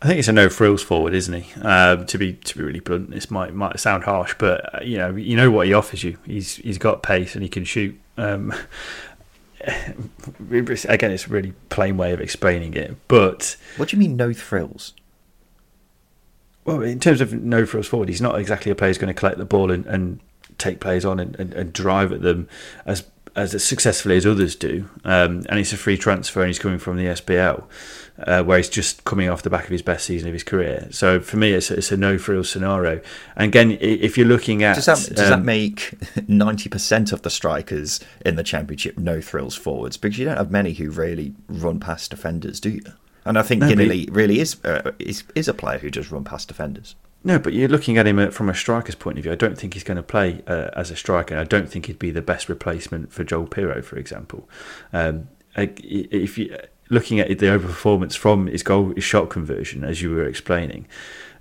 I think it's a no frills forward, isn't he? Um, to be to be really blunt, this might might sound harsh, but uh, you know you know what he offers you. He's he's got pace and he can shoot. Um, again, it's a really plain way of explaining it. But what do you mean no thrills? Well, in terms of no frills forward, he's not exactly a player who's going to collect the ball and, and take players on and, and, and drive at them as as successfully as others do. Um, and it's a free transfer, and he's coming from the SPL uh, where he's just coming off the back of his best season of his career. So for me, it's, it's a no frills scenario. And again, if you're looking at does that, does um, that make ninety percent of the strikers in the championship no frills forwards? Because you don't have many who really run past defenders, do you? And I think no, really is, uh, is is a player who does run past defenders. No, but you're looking at him from a striker's point of view. I don't think he's going to play uh, as a striker. I don't think he'd be the best replacement for Joel Piroe, for example. Um, if you looking at the overperformance from his goal, his shot conversion, as you were explaining.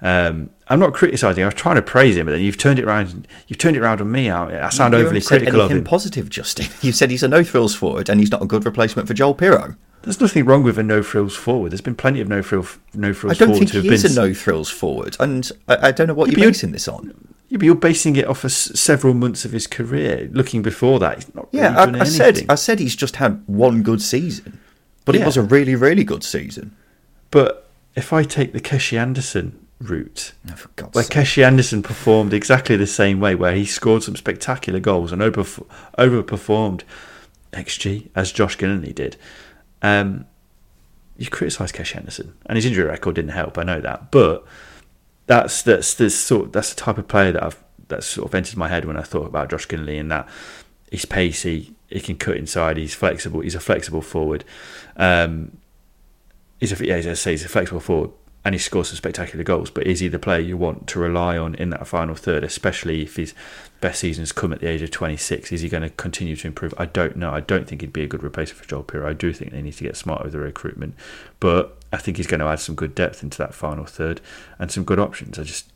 Um, I'm not criticising. I was trying to praise him, but then you've turned it around. You've turned it around on me. I, I sound you overly critical of him. Positive, Justin. You said he's a no thrills forward, and he's not a good replacement for Joel Piroe. There's nothing wrong with a no frills forward. There's been plenty of no frills no frills. I don't think he is been... a no frills forward, and I, I don't know what yeah, you're basing this on. Yeah, but you're basing it off of several months of his career. Looking before that, he's not. Really yeah, I, I said I said he's just had one good season. But yeah. it was a really, really good season. But if I take the Keshi Anderson route, oh, where sake. Keshi Anderson performed exactly the same way, where he scored some spectacular goals and over, overperformed XG as Josh Ginnelly did, um, you criticise Keshi Anderson, and his injury record didn't help. I know that, but that's that's the sort that's the type of player that I've that sort of entered my head when I thought about Josh Ginnelly and that he's pacey, he can cut inside, he's flexible, he's a flexible forward. Um, he's a, yeah, as I say, he's a flexible forward and he scores some spectacular goals. But is he the player you want to rely on in that final third, especially if his best seasons come at the age of 26? Is he going to continue to improve? I don't know. I don't think he'd be a good replacement for Joel Piroe. I do think they need to get smart with the recruitment, but I think he's going to add some good depth into that final third and some good options. I just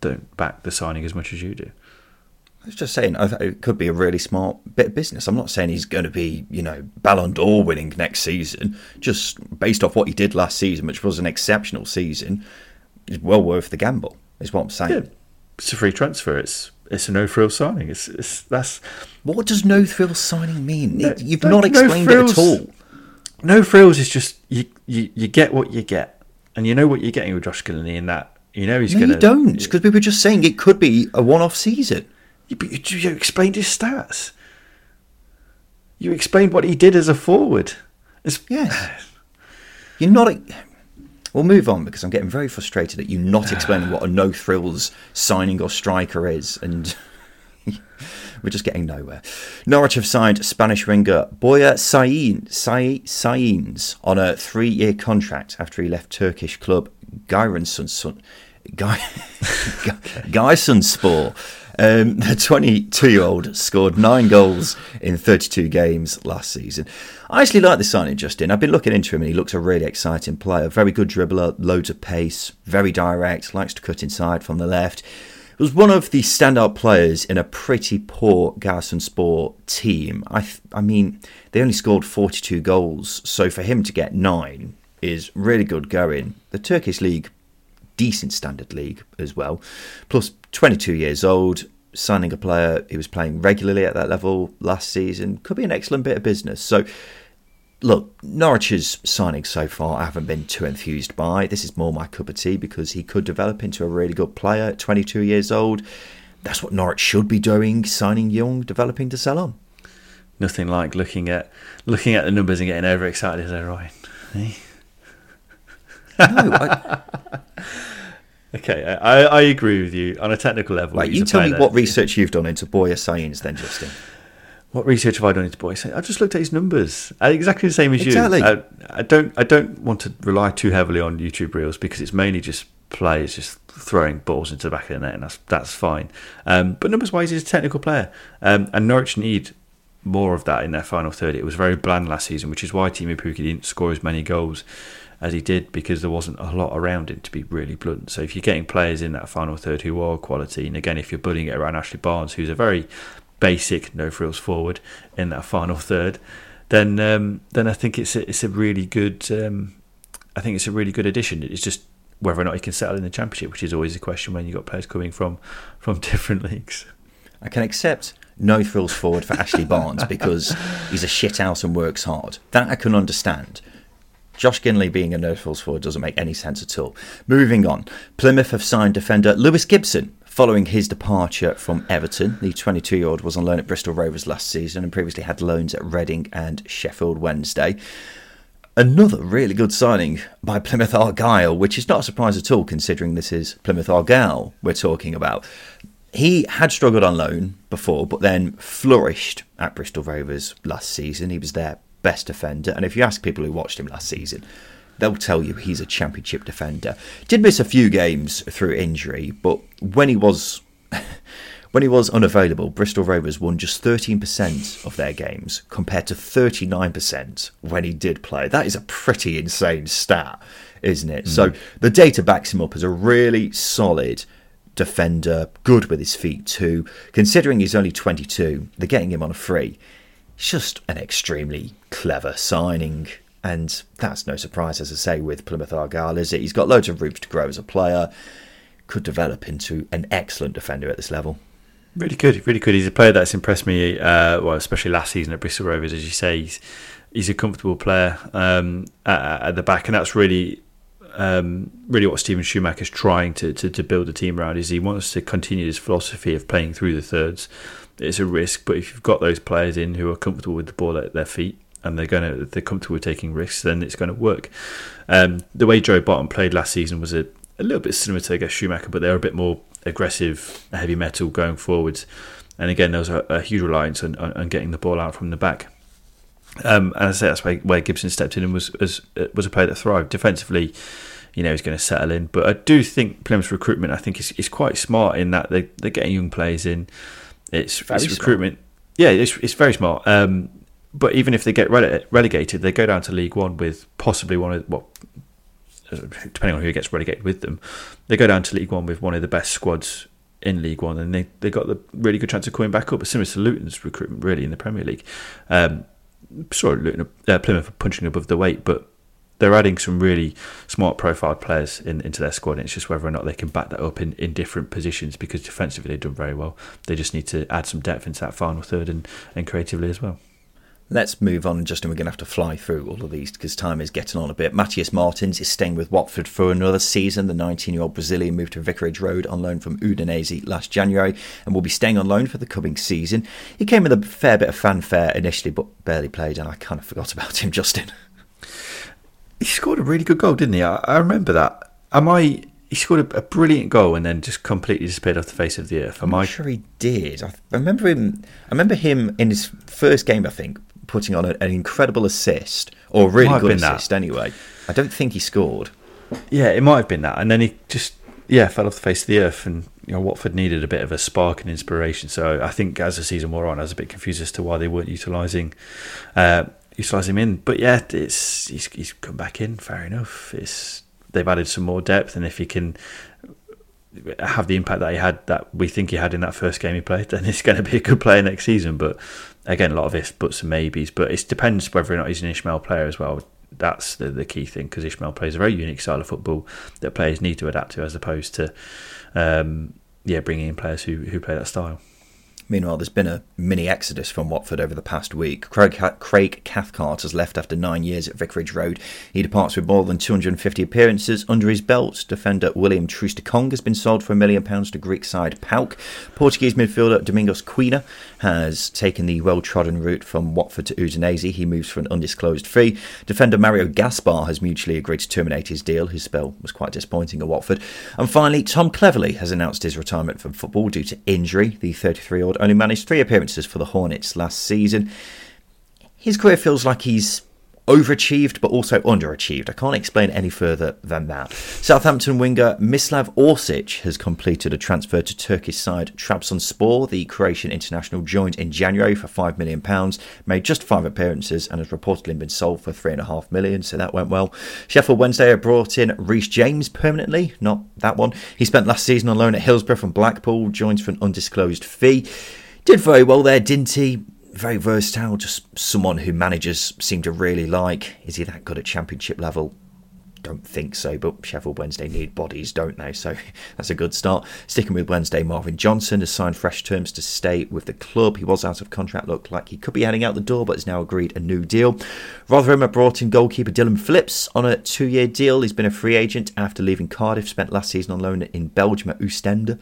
don't back the signing as much as you do. I was just saying, it could be a really smart bit of business. I'm not saying he's going to be, you know, Ballon d'Or winning next season. Just based off what he did last season, which was an exceptional season, is well worth the gamble. Is what I'm saying. Yeah, it's a free transfer. It's it's a no frills signing. It's, it's that's what does no frills signing mean? No, You've no, not explained no frills, it at all. No frills is just you, you you get what you get, and you know what you're getting with Josh Ginnelly in that. You know he's no, going to. You don't, because we were just saying it could be a one-off season. You, you explained his stats. You explained what he did as a forward. It's, yes. You're not. A, we'll move on because I'm getting very frustrated at you not explaining what a no thrills signing or striker is, and we're just getting nowhere. Norwich have signed Spanish winger Borja Sainz, Sainz on a three year contract after he left Turkish club Giresunspor. Giresunspor um, the 22 year old scored nine goals in 32 games last season. I actually like the signing, Justin. I've been looking into him and he looks a really exciting player. Very good dribbler, loads of pace, very direct, likes to cut inside from the left. Was one of the standout players in a pretty poor Giresunspor team. I, th- I mean, they only scored 42 goals, so for him to get nine is really good going. The Turkish league decent standard league as well. Plus, 22 years old, signing a player who was playing regularly at that level last season could be an excellent bit of business. So, look, Norwich's signings so far I haven't been too enthused by. This is more my cup of tea because he could develop into a really good player at 22 years old. That's what Norwich should be doing, signing young, developing to sell on. Nothing like looking at looking at the numbers and getting overexcited, is that right? Hey? No, I, Okay, I, I agree with you on a technical level. Right, you tell me what research you've done into Borja Sainz, then, Justin. What research have I done into Borja Sainz? I just looked at his numbers, uh, exactly the same as exactly. you. I, I don't, I don't want to rely too heavily on YouTube Reels because it's mainly just players just throwing balls into the back of the net, and that's that's fine. Um, but numbers wise, he's a technical player, um, and Norwich need more of that in their final third. It was very bland last season, which is why Teemu Pukki didn't score as many goals as he did because there wasn't a lot around him, to be really blunt. So if you're getting players in that final third who are quality, and again, if you're building it around Ashley Barnes, who's a very basic no frills forward in that final third, then um, then I think it's a, it's a really good um, I think it's a really good addition. It's just whether or not he can settle in the championship, which is always a question when you've got players coming from from different leagues. I can accept no frills forward for Ashley Barnes because he's a shit house and works hard. That I can understand. Josh Ginnelly being a no frills forward doesn't make any sense at all. Moving on, Plymouth have signed defender Lewis Gibson following his departure from Everton. The 22 year old was on loan at Bristol Rovers last season and previously had loans at Reading and Sheffield Wednesday. Another really good signing by Plymouth Argyle, which is not a surprise at all considering this is Plymouth Argyle we're talking about. He had struggled on loan before, but then flourished at Bristol Rovers last season. He was their best defender, and if you ask people who watched him last season, they'll tell you he's a championship defender. Did miss a few games through injury, but when he was when he was unavailable, Bristol Rovers won just 13% of their games compared to 39% when he did play. That is a pretty insane stat, isn't it? Mm. So the data backs him up as a really solid defender, good with his feet too. Considering he's only 22, they're getting him on a free. It's just an extremely clever signing. And that's no surprise, as I say, with Plymouth Argyle, is it? He's got loads of room to grow as a player, could develop into an excellent defender at this level. Really good, really good. He's a player that's impressed me, uh, well, especially last season at Bristol Rovers, as you say. He's, he's a comfortable player um, at, at, the back, and that's really um, really what Steven Schumacher's trying to, to, to build a team around is he wants to continue his philosophy of playing through the thirds. It's a risk, but if you've got those players in who are comfortable with the ball at their feet and they're going to they're comfortable with taking risks, then it's going to work. Um, the way Joey Barton played last season was a, a little bit similar to I guess Schumacher, but they're a bit more aggressive, heavy metal going forwards. And again, there was a, a huge reliance on, on, on, getting the ball out from the back. Um, and I say that's where, where Gibson stepped in and was, was was a player that thrived defensively. You know, he's going to settle in. But I do think Plymouth's recruitment, I think, is, is quite smart in that they they're getting young players in. It's, it's recruitment. Yeah, it's it's very smart. Um, but even if they get rele- relegated, they go down to League One with possibly one of what depending on who gets relegated with them, they go down to League One with one of the best squads in League One, and they they got the really good chance of coming back up. But similar to Luton's recruitment, really in the Premier League, um, sorry, Luton, uh, Plymouth are punching above the weight, but they're adding some really smart profiled players in, into their squad. And it's just whether or not they can back that up in, in different positions because defensively they've done very well. They just need to add some depth into that final third and, and creatively as well. Let's move on, Justin. We're going to have to fly through all of these because time is getting on a bit. Matheus Martins is staying with Watford for another season. The 19 year old Brazilian moved to Vicarage Road on loan from Udinese last January and will be staying on loan for the coming season. He came with a fair bit of fanfare initially, but barely played, and I kind of forgot about him, Justin. He scored a really good goal, didn't he? I, I remember that. Am I he scored a, brilliant goal and then just completely disappeared off the face of the earth. Am I'm I sure he did. I, remember him. I remember him in his first game. I think putting on a, an incredible assist or really good assist. That. Anyway, I don't think he scored. Yeah, it might have been that, and then he just yeah fell off the face of the earth, and you know Watford needed a bit of a spark and inspiration. So I think as the season wore on, I was a bit confused as to why they weren't utilising. Uh, utilise him in. But yeah, it's he's, he's come back in. Fair enough. It's they've added some more depth, and if he can have the impact that he had that we think he had in that first game he played, then he's going to be a good player next season. But again, a lot of ifs, buts, and maybes. But it depends whether or not he's an Ismaël player as well. That's the, the key thing because Ismaël plays a very unique style of football that players need to adapt to, as opposed to um, yeah bringing in players who who play that style. Meanwhile, there's been a mini exodus from Watford over the past week. Craig, Craig Cathcart has left after nine years at Vicarage Road. He departs with more than 250 appearances under his belt. Defender William Troost-Ekong has been sold for a million pounds to Greek side PAOK. Portuguese midfielder Domingos Quina has taken the well-trodden route from Watford to Udinese. He moves for an undisclosed fee. Defender Mario Gaspar has mutually agreed to terminate his deal. His spell was quite disappointing at Watford. And finally, Tom Cleverley has announced his retirement from football due to injury. The 33-year-old only managed three appearances for the Hornets last season. His career feels like he's overachieved but also underachieved. I can't explain any further than that. Southampton winger Mislav Orsic has completed a transfer to Turkish side Trabzonspor. The Croatian international joined in January for £5 million, made just five appearances and has reportedly been sold for £3.5 million, so that went well. Sheffield Wednesday have brought in Reece James permanently, not that one. He spent last season on loan at Hillsborough from Blackpool, joins for an undisclosed fee. Did very well there, didn't he? Very versatile, just someone who managers seem to really like. Is he that good at championship level? don't think so, but Sheffield Wednesday need bodies, don't they? So that's a good start. Sticking with Wednesday, Marvin Johnson has signed fresh terms to stay with the club. He was out of contract, looked like he could be heading out the door, but has now agreed a new deal. Rotherham have brought in goalkeeper Dylan Phillips on a two year deal. He's been a free agent after leaving Cardiff, spent last season on loan in Belgium at Ostende.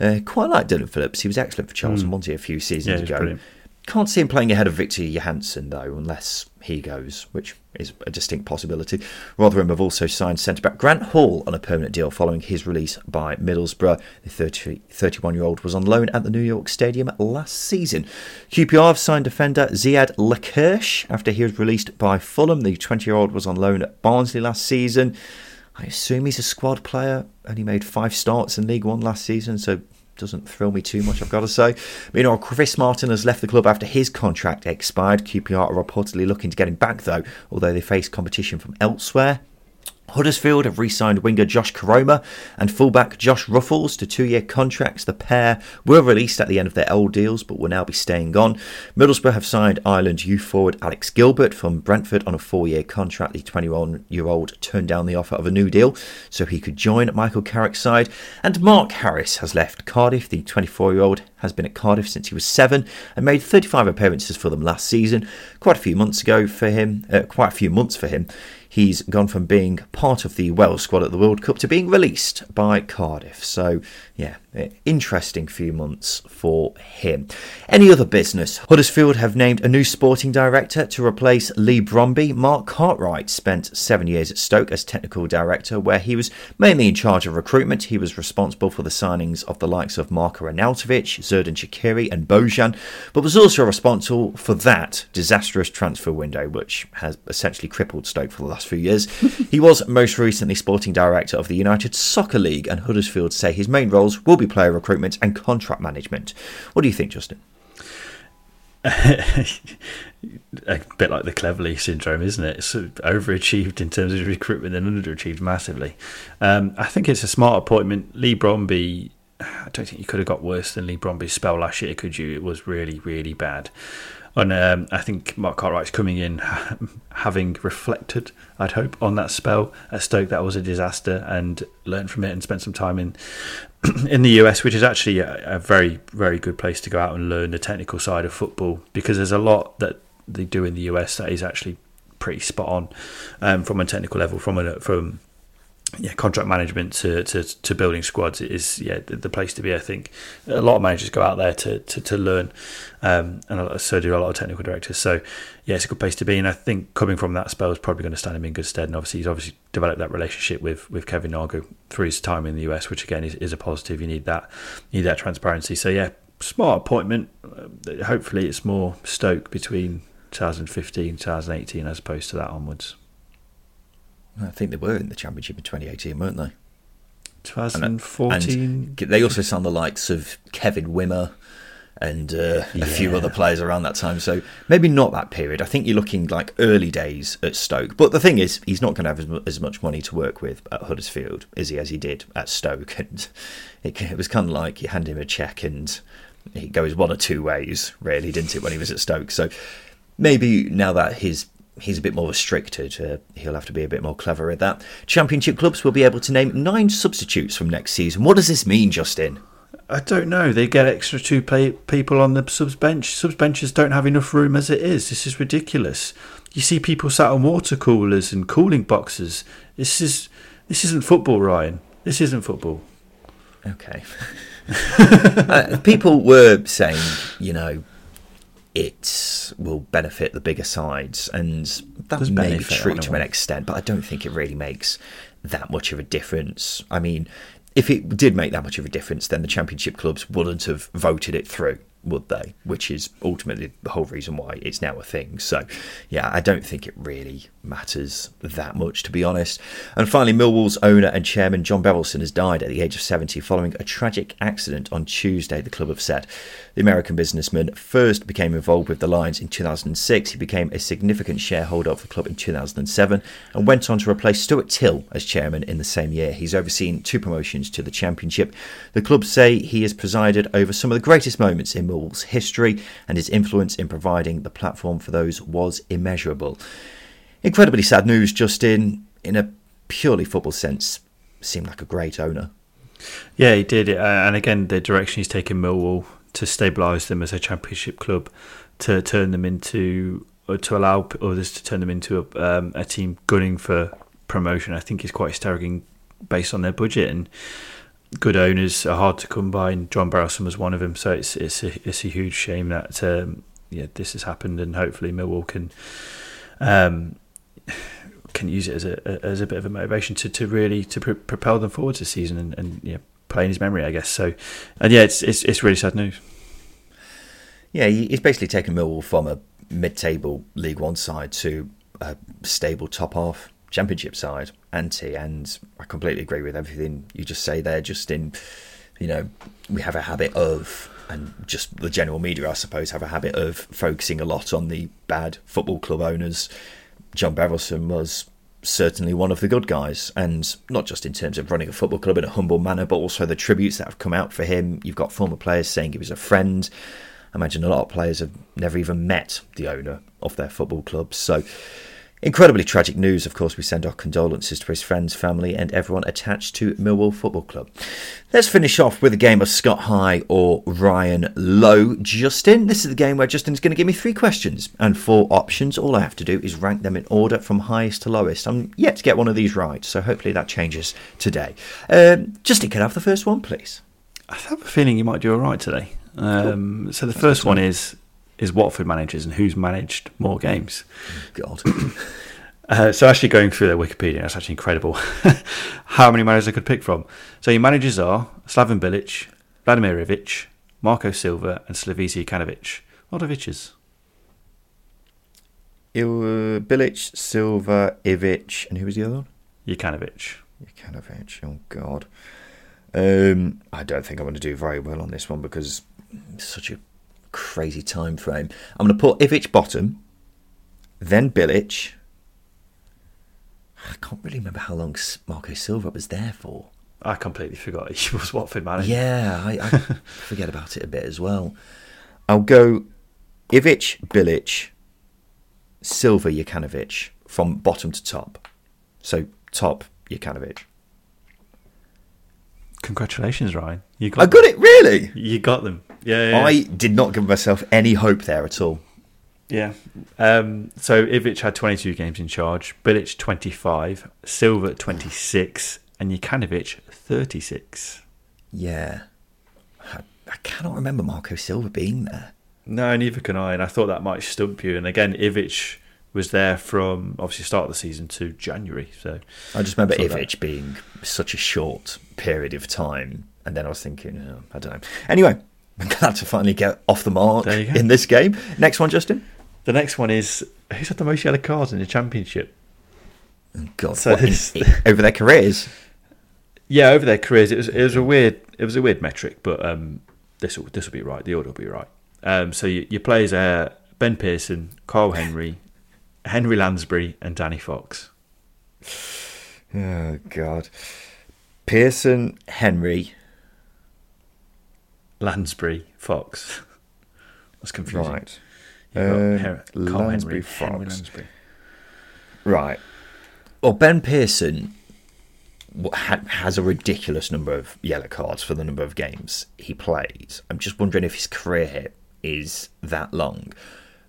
Uh, quite like Dylan Phillips. He was excellent for Charlton, mm. wasn't a few seasons yeah, ago? Brilliant. Can't see him playing ahead of Viktor Johansson, though, unless he goes, which is a distinct possibility. Rotherham have also signed centre back Grant Hall on a permanent deal following his release by Middlesbrough. The 31 year old was on loan at the New York Stadium last season. QPR have signed defender Ziyad Larkeche after he was released by Fulham. The 20 year old was on loan at Barnsley last season. I assume he's a squad player, only made five starts in League One last season, so doesn't thrill me too much, I've got to say. Meanwhile, Chris Martin has left the club after his contract expired. QPR are reportedly looking to get him back, though, although they face competition from elsewhere. Huddersfield have re signed winger Josh Koroma and fullback Josh Ruffels to two year contracts. The pair were released at the end of their old deals but will now be staying on. Middlesbrough have signed Ireland youth forward Alex Gilbert from Brentford on a four year contract. The 21 year old turned down the offer of a new deal so he could join Michael Carrick's side. And Mark Harris has left Cardiff. The 24 year old has been at Cardiff since he was seven and made 35 appearances for them last season. Quite a few months ago for him, uh, quite a few months for him he's gone from being part of the Wales squad at the World Cup to being released by Cardiff. So, yeah, eh, interesting few months for him. Any other business? Huddersfield have named a new sporting director to replace Leigh Bromby. Mark Cartwright spent seven years at Stoke as technical director, where he was mainly in charge of recruitment. He was responsible for the signings of the likes of Marko Arnautovic, Xherdan Shaqiri, and Bojan, but was also responsible for that disastrous transfer window, which has essentially crippled Stoke for the last last few years. he was most recently sporting director of the United Soccer League, and Huddersfield say his main roles will be player recruitment and contract management. What do you think, Justin? a bit like the Cleverley syndrome, isn't it? It's overachieved in terms of recruitment and underachieved massively. Um, I think it's a smart appointment. Leigh Bromby, I don't think you could have got worse than Leigh Bromby's spell last year, could you? It was really, really bad. And um, I think Mark Cartwright's coming in having reflected, I'd hope, on that spell at Stoke. That was a disaster, and learned from it and spent some time in in the US, which is actually a, a, very, very good place to go out and learn the technical side of football because there's a lot that they do in the US that is actually pretty spot on um, from a technical level, from a from yeah, contract management to, to, to building squads is yeah the, the, place to be. I think a lot of managers go out there to to, to learn, um, and so do a lot of technical directors. So yeah, it's a good place to be. And I think coming from that spell is probably going to stand him in good stead. And obviously, he's obviously developed that relationship with with Kevin Nagle through his time in the US, which again is, is a positive. You need that you need that transparency. So yeah, smart appointment. Hopefully, it's more Stoke between 2015 2018 as opposed to that onwards. I think they were in the championship in 2018, weren't they? 2014. And they also signed the likes of Kevin Wimmer and uh, yeah. a few other players around that time. So maybe not that period. I think you're looking like early days at Stoke. But the thing is, he's not going to have as, as much money to work with at Huddersfield, is he, as he did at Stoke. And it, it was kind of like you hand him a check and he goes one or two ways, really, didn't it, when he was at Stoke? So maybe now that his he's a bit more restricted. Uh, he'll have to be a bit more clever at that. Championship clubs will be able to name nine substitutes from next season. What does this mean, Justin? I don't know. They get extra two play- people on the subs bench. Subs benches don't have enough room as it is. This is ridiculous. You see people sat on water coolers and cooling boxes. This is this isn't football, Ryan. This isn't football. Okay. uh, people were saying, you know, it will benefit the bigger sides, and that may be true to an extent, but I don't think it really makes that much of a difference. I mean, if it did make that much of a difference, then the championship clubs wouldn't have voted it through would they? Which is ultimately the whole reason why it's now a thing. So, yeah, I don't think it really matters that much, to be honest. And finally, Millwall's owner and chairman John Berylson has died at the age of 70 following a tragic accident on Tuesday, the club have said. The American businessman first became involved with the Lions in 2006. He became a significant shareholder of the club in 2007 and went on to replace Stuart Till as chairman in the same year. He's overseen two promotions to the championship. The club say he has presided over some of the greatest moments in Millwall's history, and his influence in providing the platform for those was immeasurable. Incredibly sad news, Justin. In a purely football sense, seemed like a great owner. Yeah, he did. Uh, and again, the direction he's taken Millwall to stabilise them as a championship club, to turn them into, or to allow others to turn them into a, um, a team gunning for promotion, I think is quite staggering based on their budget. And good owners are hard to come by, and John Berylson was one of them. So it's it's a, it's a huge shame that um, yeah this has happened, and hopefully Millwall can um, can use it as a as a bit of a motivation to, to really to pr- propel them forward this season and, and yeah play in his memory, I guess. So, and yeah, it's it's it's really sad news. Yeah, he's basically taken Millwall from a mid-table League One side to a stable top half Championship side, anti, and I completely agree with everything you just say there. Just in, you know, we have a habit of, and just the general media, I suppose, have a habit of focusing a lot on the bad football club owners. John Berylson was certainly one of the good guys, and not just in terms of running a football club in a humble manner, but also the tributes that have come out for him. You've got former players saying he was a friend. I imagine a lot of players have never even met the owner of their football club. So Incredibly tragic news, of course, we send our condolences to his friends, family, and everyone attached to Millwall Football Club. Let's finish off with a game of Scott High or Ryan Lowe. Justin, this is the game where Justin's going to give me three questions and four options. All I have to do is rank them in order from highest to lowest. I'm yet to get one of these right, so hopefully that changes today. Um, Justin, can I have the first one, please? I have a feeling you might do all right today. Um, cool. So the first one is is Watford managers and who's managed more games. God. Uh, so actually going through their Wikipedia, that's actually incredible. How many managers I could pick from? So your managers are Slaven Bilic, Vladimir Ivic, Marco Silva, and Slavisa Jokanovic. A lot of Iviches. Il, Bilic, Silva, Ivic, and who was the other one? Jokanovic. Jokanovic, oh God. Um, I don't think I'm going to do very well on this one because it's such a crazy time frame. I'm going to put Ivic bottom, then Bilic. I can't really remember how long Marco Silva was there for. I completely forgot he was Watford manager. Yeah, I, I forget about it a bit as well. I'll go Ivic, Bilic, Silva, Jokanovic from bottom to top. So top, Jokanovic. Congratulations, Ryan. You got I got them. it, really? You got them. Yeah, yeah, I did not give myself any hope there at all. Yeah. Um, so Ivic had 22 games in charge, Bilic 25, Silva 26, and Jokanovic 36. Yeah. I, I cannot remember Marco Silva being there. No, neither can I. And I thought that might stump you. And again, Ivic was there from obviously start of the season to January. So I just remember Ivic that. being such a short period of time. And then I was thinking, oh, I don't know. Anyway, I'm glad to finally get off the mark in this game. Next one, Justin. The next one is who's had the most yellow cards in the championship? Oh, God, so in, over their careers. Yeah, over their careers, it was it was a weird it was a weird metric, but um, this will this will be right. The order will be right. Um, so your, your players are Ben Pearson, Karl Henry, Henry Lansbury, and Danny Fox. Oh God, Pearson, Henry, Lansbury, Fox. That's confusing. Right. Uh, Her- Lansbury, Henry, Fox. Henry Lansbury. Right. Well, Ben Pearson has a ridiculous number of yellow cards for the number of games he plays. I'm just wondering if his career hit is that long.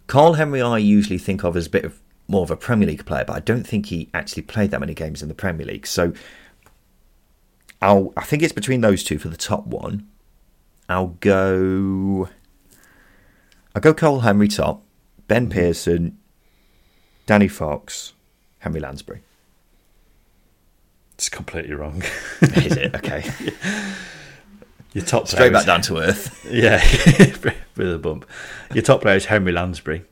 Karl Henry, I usually think of as a bit of more of a Premier League player, but I don't think he actually played that many games in the Premier League. So I'll, I think it's between those two for the top one. I'll go. I'll go Cole Henry top, Ben mm-hmm. Pearson, Danny Fox, Henry Lansbury. It's completely wrong. Is it? Okay. Your top straight back down to earth. Yeah, with a bump. Your top player is Henry Lansbury.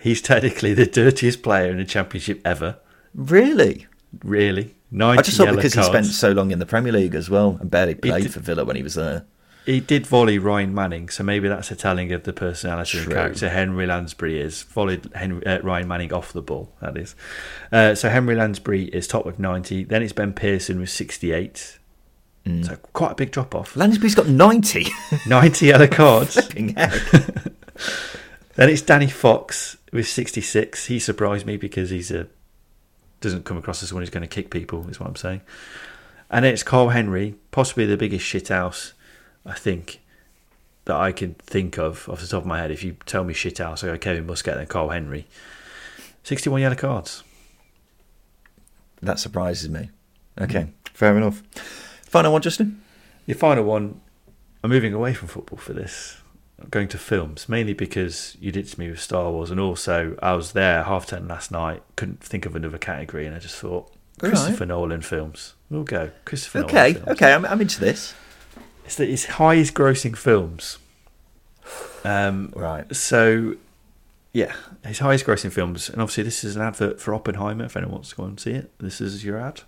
He's technically the dirtiest player in the championship ever. Really? Really? I just thought because cards. he spent so long in the Premier League as well and barely played for Villa when he was there. He did volley Ryan Manning, so maybe that's a telling of the personality True. and character Henry Lansbury is. Volleyed Henry, uh, Ryan Manning off the ball, that is. Uh, so Henry Lansbury is top with 90. Then it's Ben Pearson with 68. So quite a big drop off. Lansbury's got 90. 90 yellow cards. Flipping heck. Then it's Danny Fox with 66. He surprised me because he's a doesn't come across as someone who's going to kick people, is what I'm saying. And then it's Karl Henry, possibly the biggest shithouse, I think, that I can think of off the top of my head. If you tell me shithouse, I go Kevin Muscat and Karl Henry. 61 yellow cards. That surprises me. Okay, mm. fair enough. Final one, Justin? Your final one, I'm moving away from football for this. I'm going to films, mainly because you did to me with Star Wars, and also I was there half ten last night, couldn't think of another category, and I just thought Right. Christopher Nolan films. We'll go Christopher Okay, Nolan films. okay, I'm, I'm into this. It's the it's highest grossing films. Um, Right. So, yeah, his highest grossing films, and obviously this is an advert for Oppenheimer. If anyone wants to go and see it, this is your ad.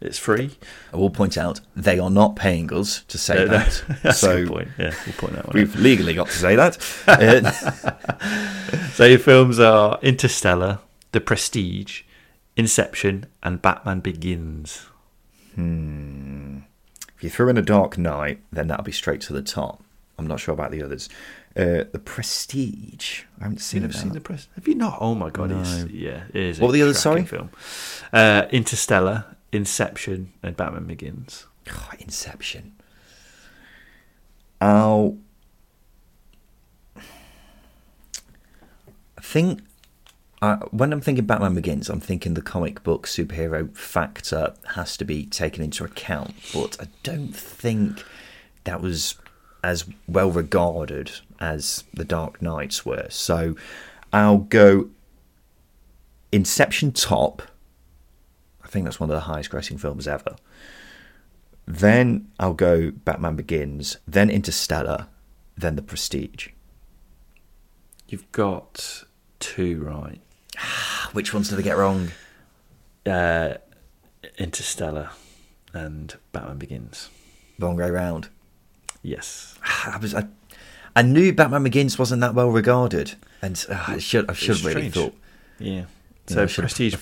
It's free. I will point out they are not paying us to say Uh, that. That's so a good point. Yeah, we'll point that one We've legally got to say that. So your films are Interstellar, The Prestige, Inception, and Batman Begins. If you threw in a Dark Knight, then that'll be straight to the top. I'm not sure about the others. Uh, the Prestige. I haven't seen you never that. seen The Prestige? Have you not? Oh my god! It's, yeah, it is. What were the other? sorry? Film. Uh, Interstellar, Inception, and Batman Begins. Oh, Inception. I'll. I think. Uh, when I'm thinking Batman Begins, I'm thinking the comic book superhero factor has to be taken into account, but I don't think that was as well regarded as the Dark Knights were. So I'll go Inception top. I think that's one of the highest grossing films ever. Then I'll go Batman Begins, then Interstellar, then The Prestige. You've got two right. Which ones did I get wrong? Uh, Interstellar and Batman Begins. Wrong way round. Yes. I was I, I knew Batman Begins wasn't that well regarded, and uh, I should I should really thought. Yeah. So Prestige,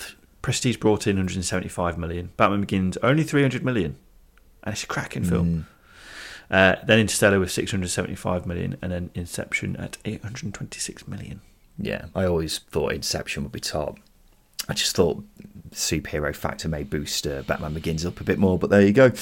Prestige brought in 175 million. Batman Begins only 300 million, and it's a cracking Mm. film. Uh, then Interstellar with 675 million, and then Inception at 826 million. Yeah, I always thought Inception would be top. I just thought superhero factor may boost uh, Batman Begins up a bit more, but there you go.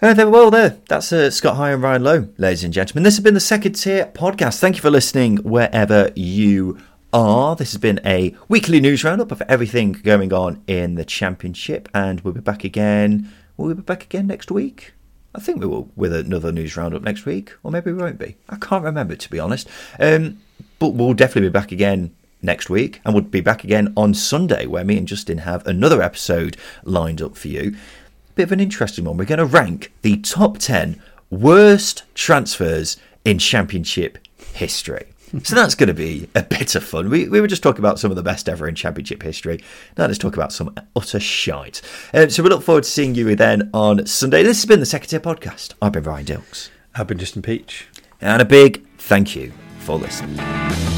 Uh, well, there. That's uh, Scott High and Ryan Lowe, ladies and gentlemen. This has been the Second Tier Podcast. Thank you for listening wherever you are. This has been a weekly news roundup of everything going on in the Championship, and we'll be back again. Will we be back again next week? I think we will with another news roundup next week, or maybe we won't be. I can't remember to be honest. Um, but we'll definitely be back again next week, and we'll be back again on Sunday, where me and Justin have another episode lined up for you. Bit of an interesting one. We're going to rank the top ten worst transfers in Championship history. So that's going to be a bit of fun. We, we were just talking about some of the best ever in Championship history. Now let's talk about some utter shite. Um, so we look forward to seeing you then on Sunday. This has been the Second Tier Podcast. I've been Ryan Dilks. I've been Justin Peach. And a big thank you for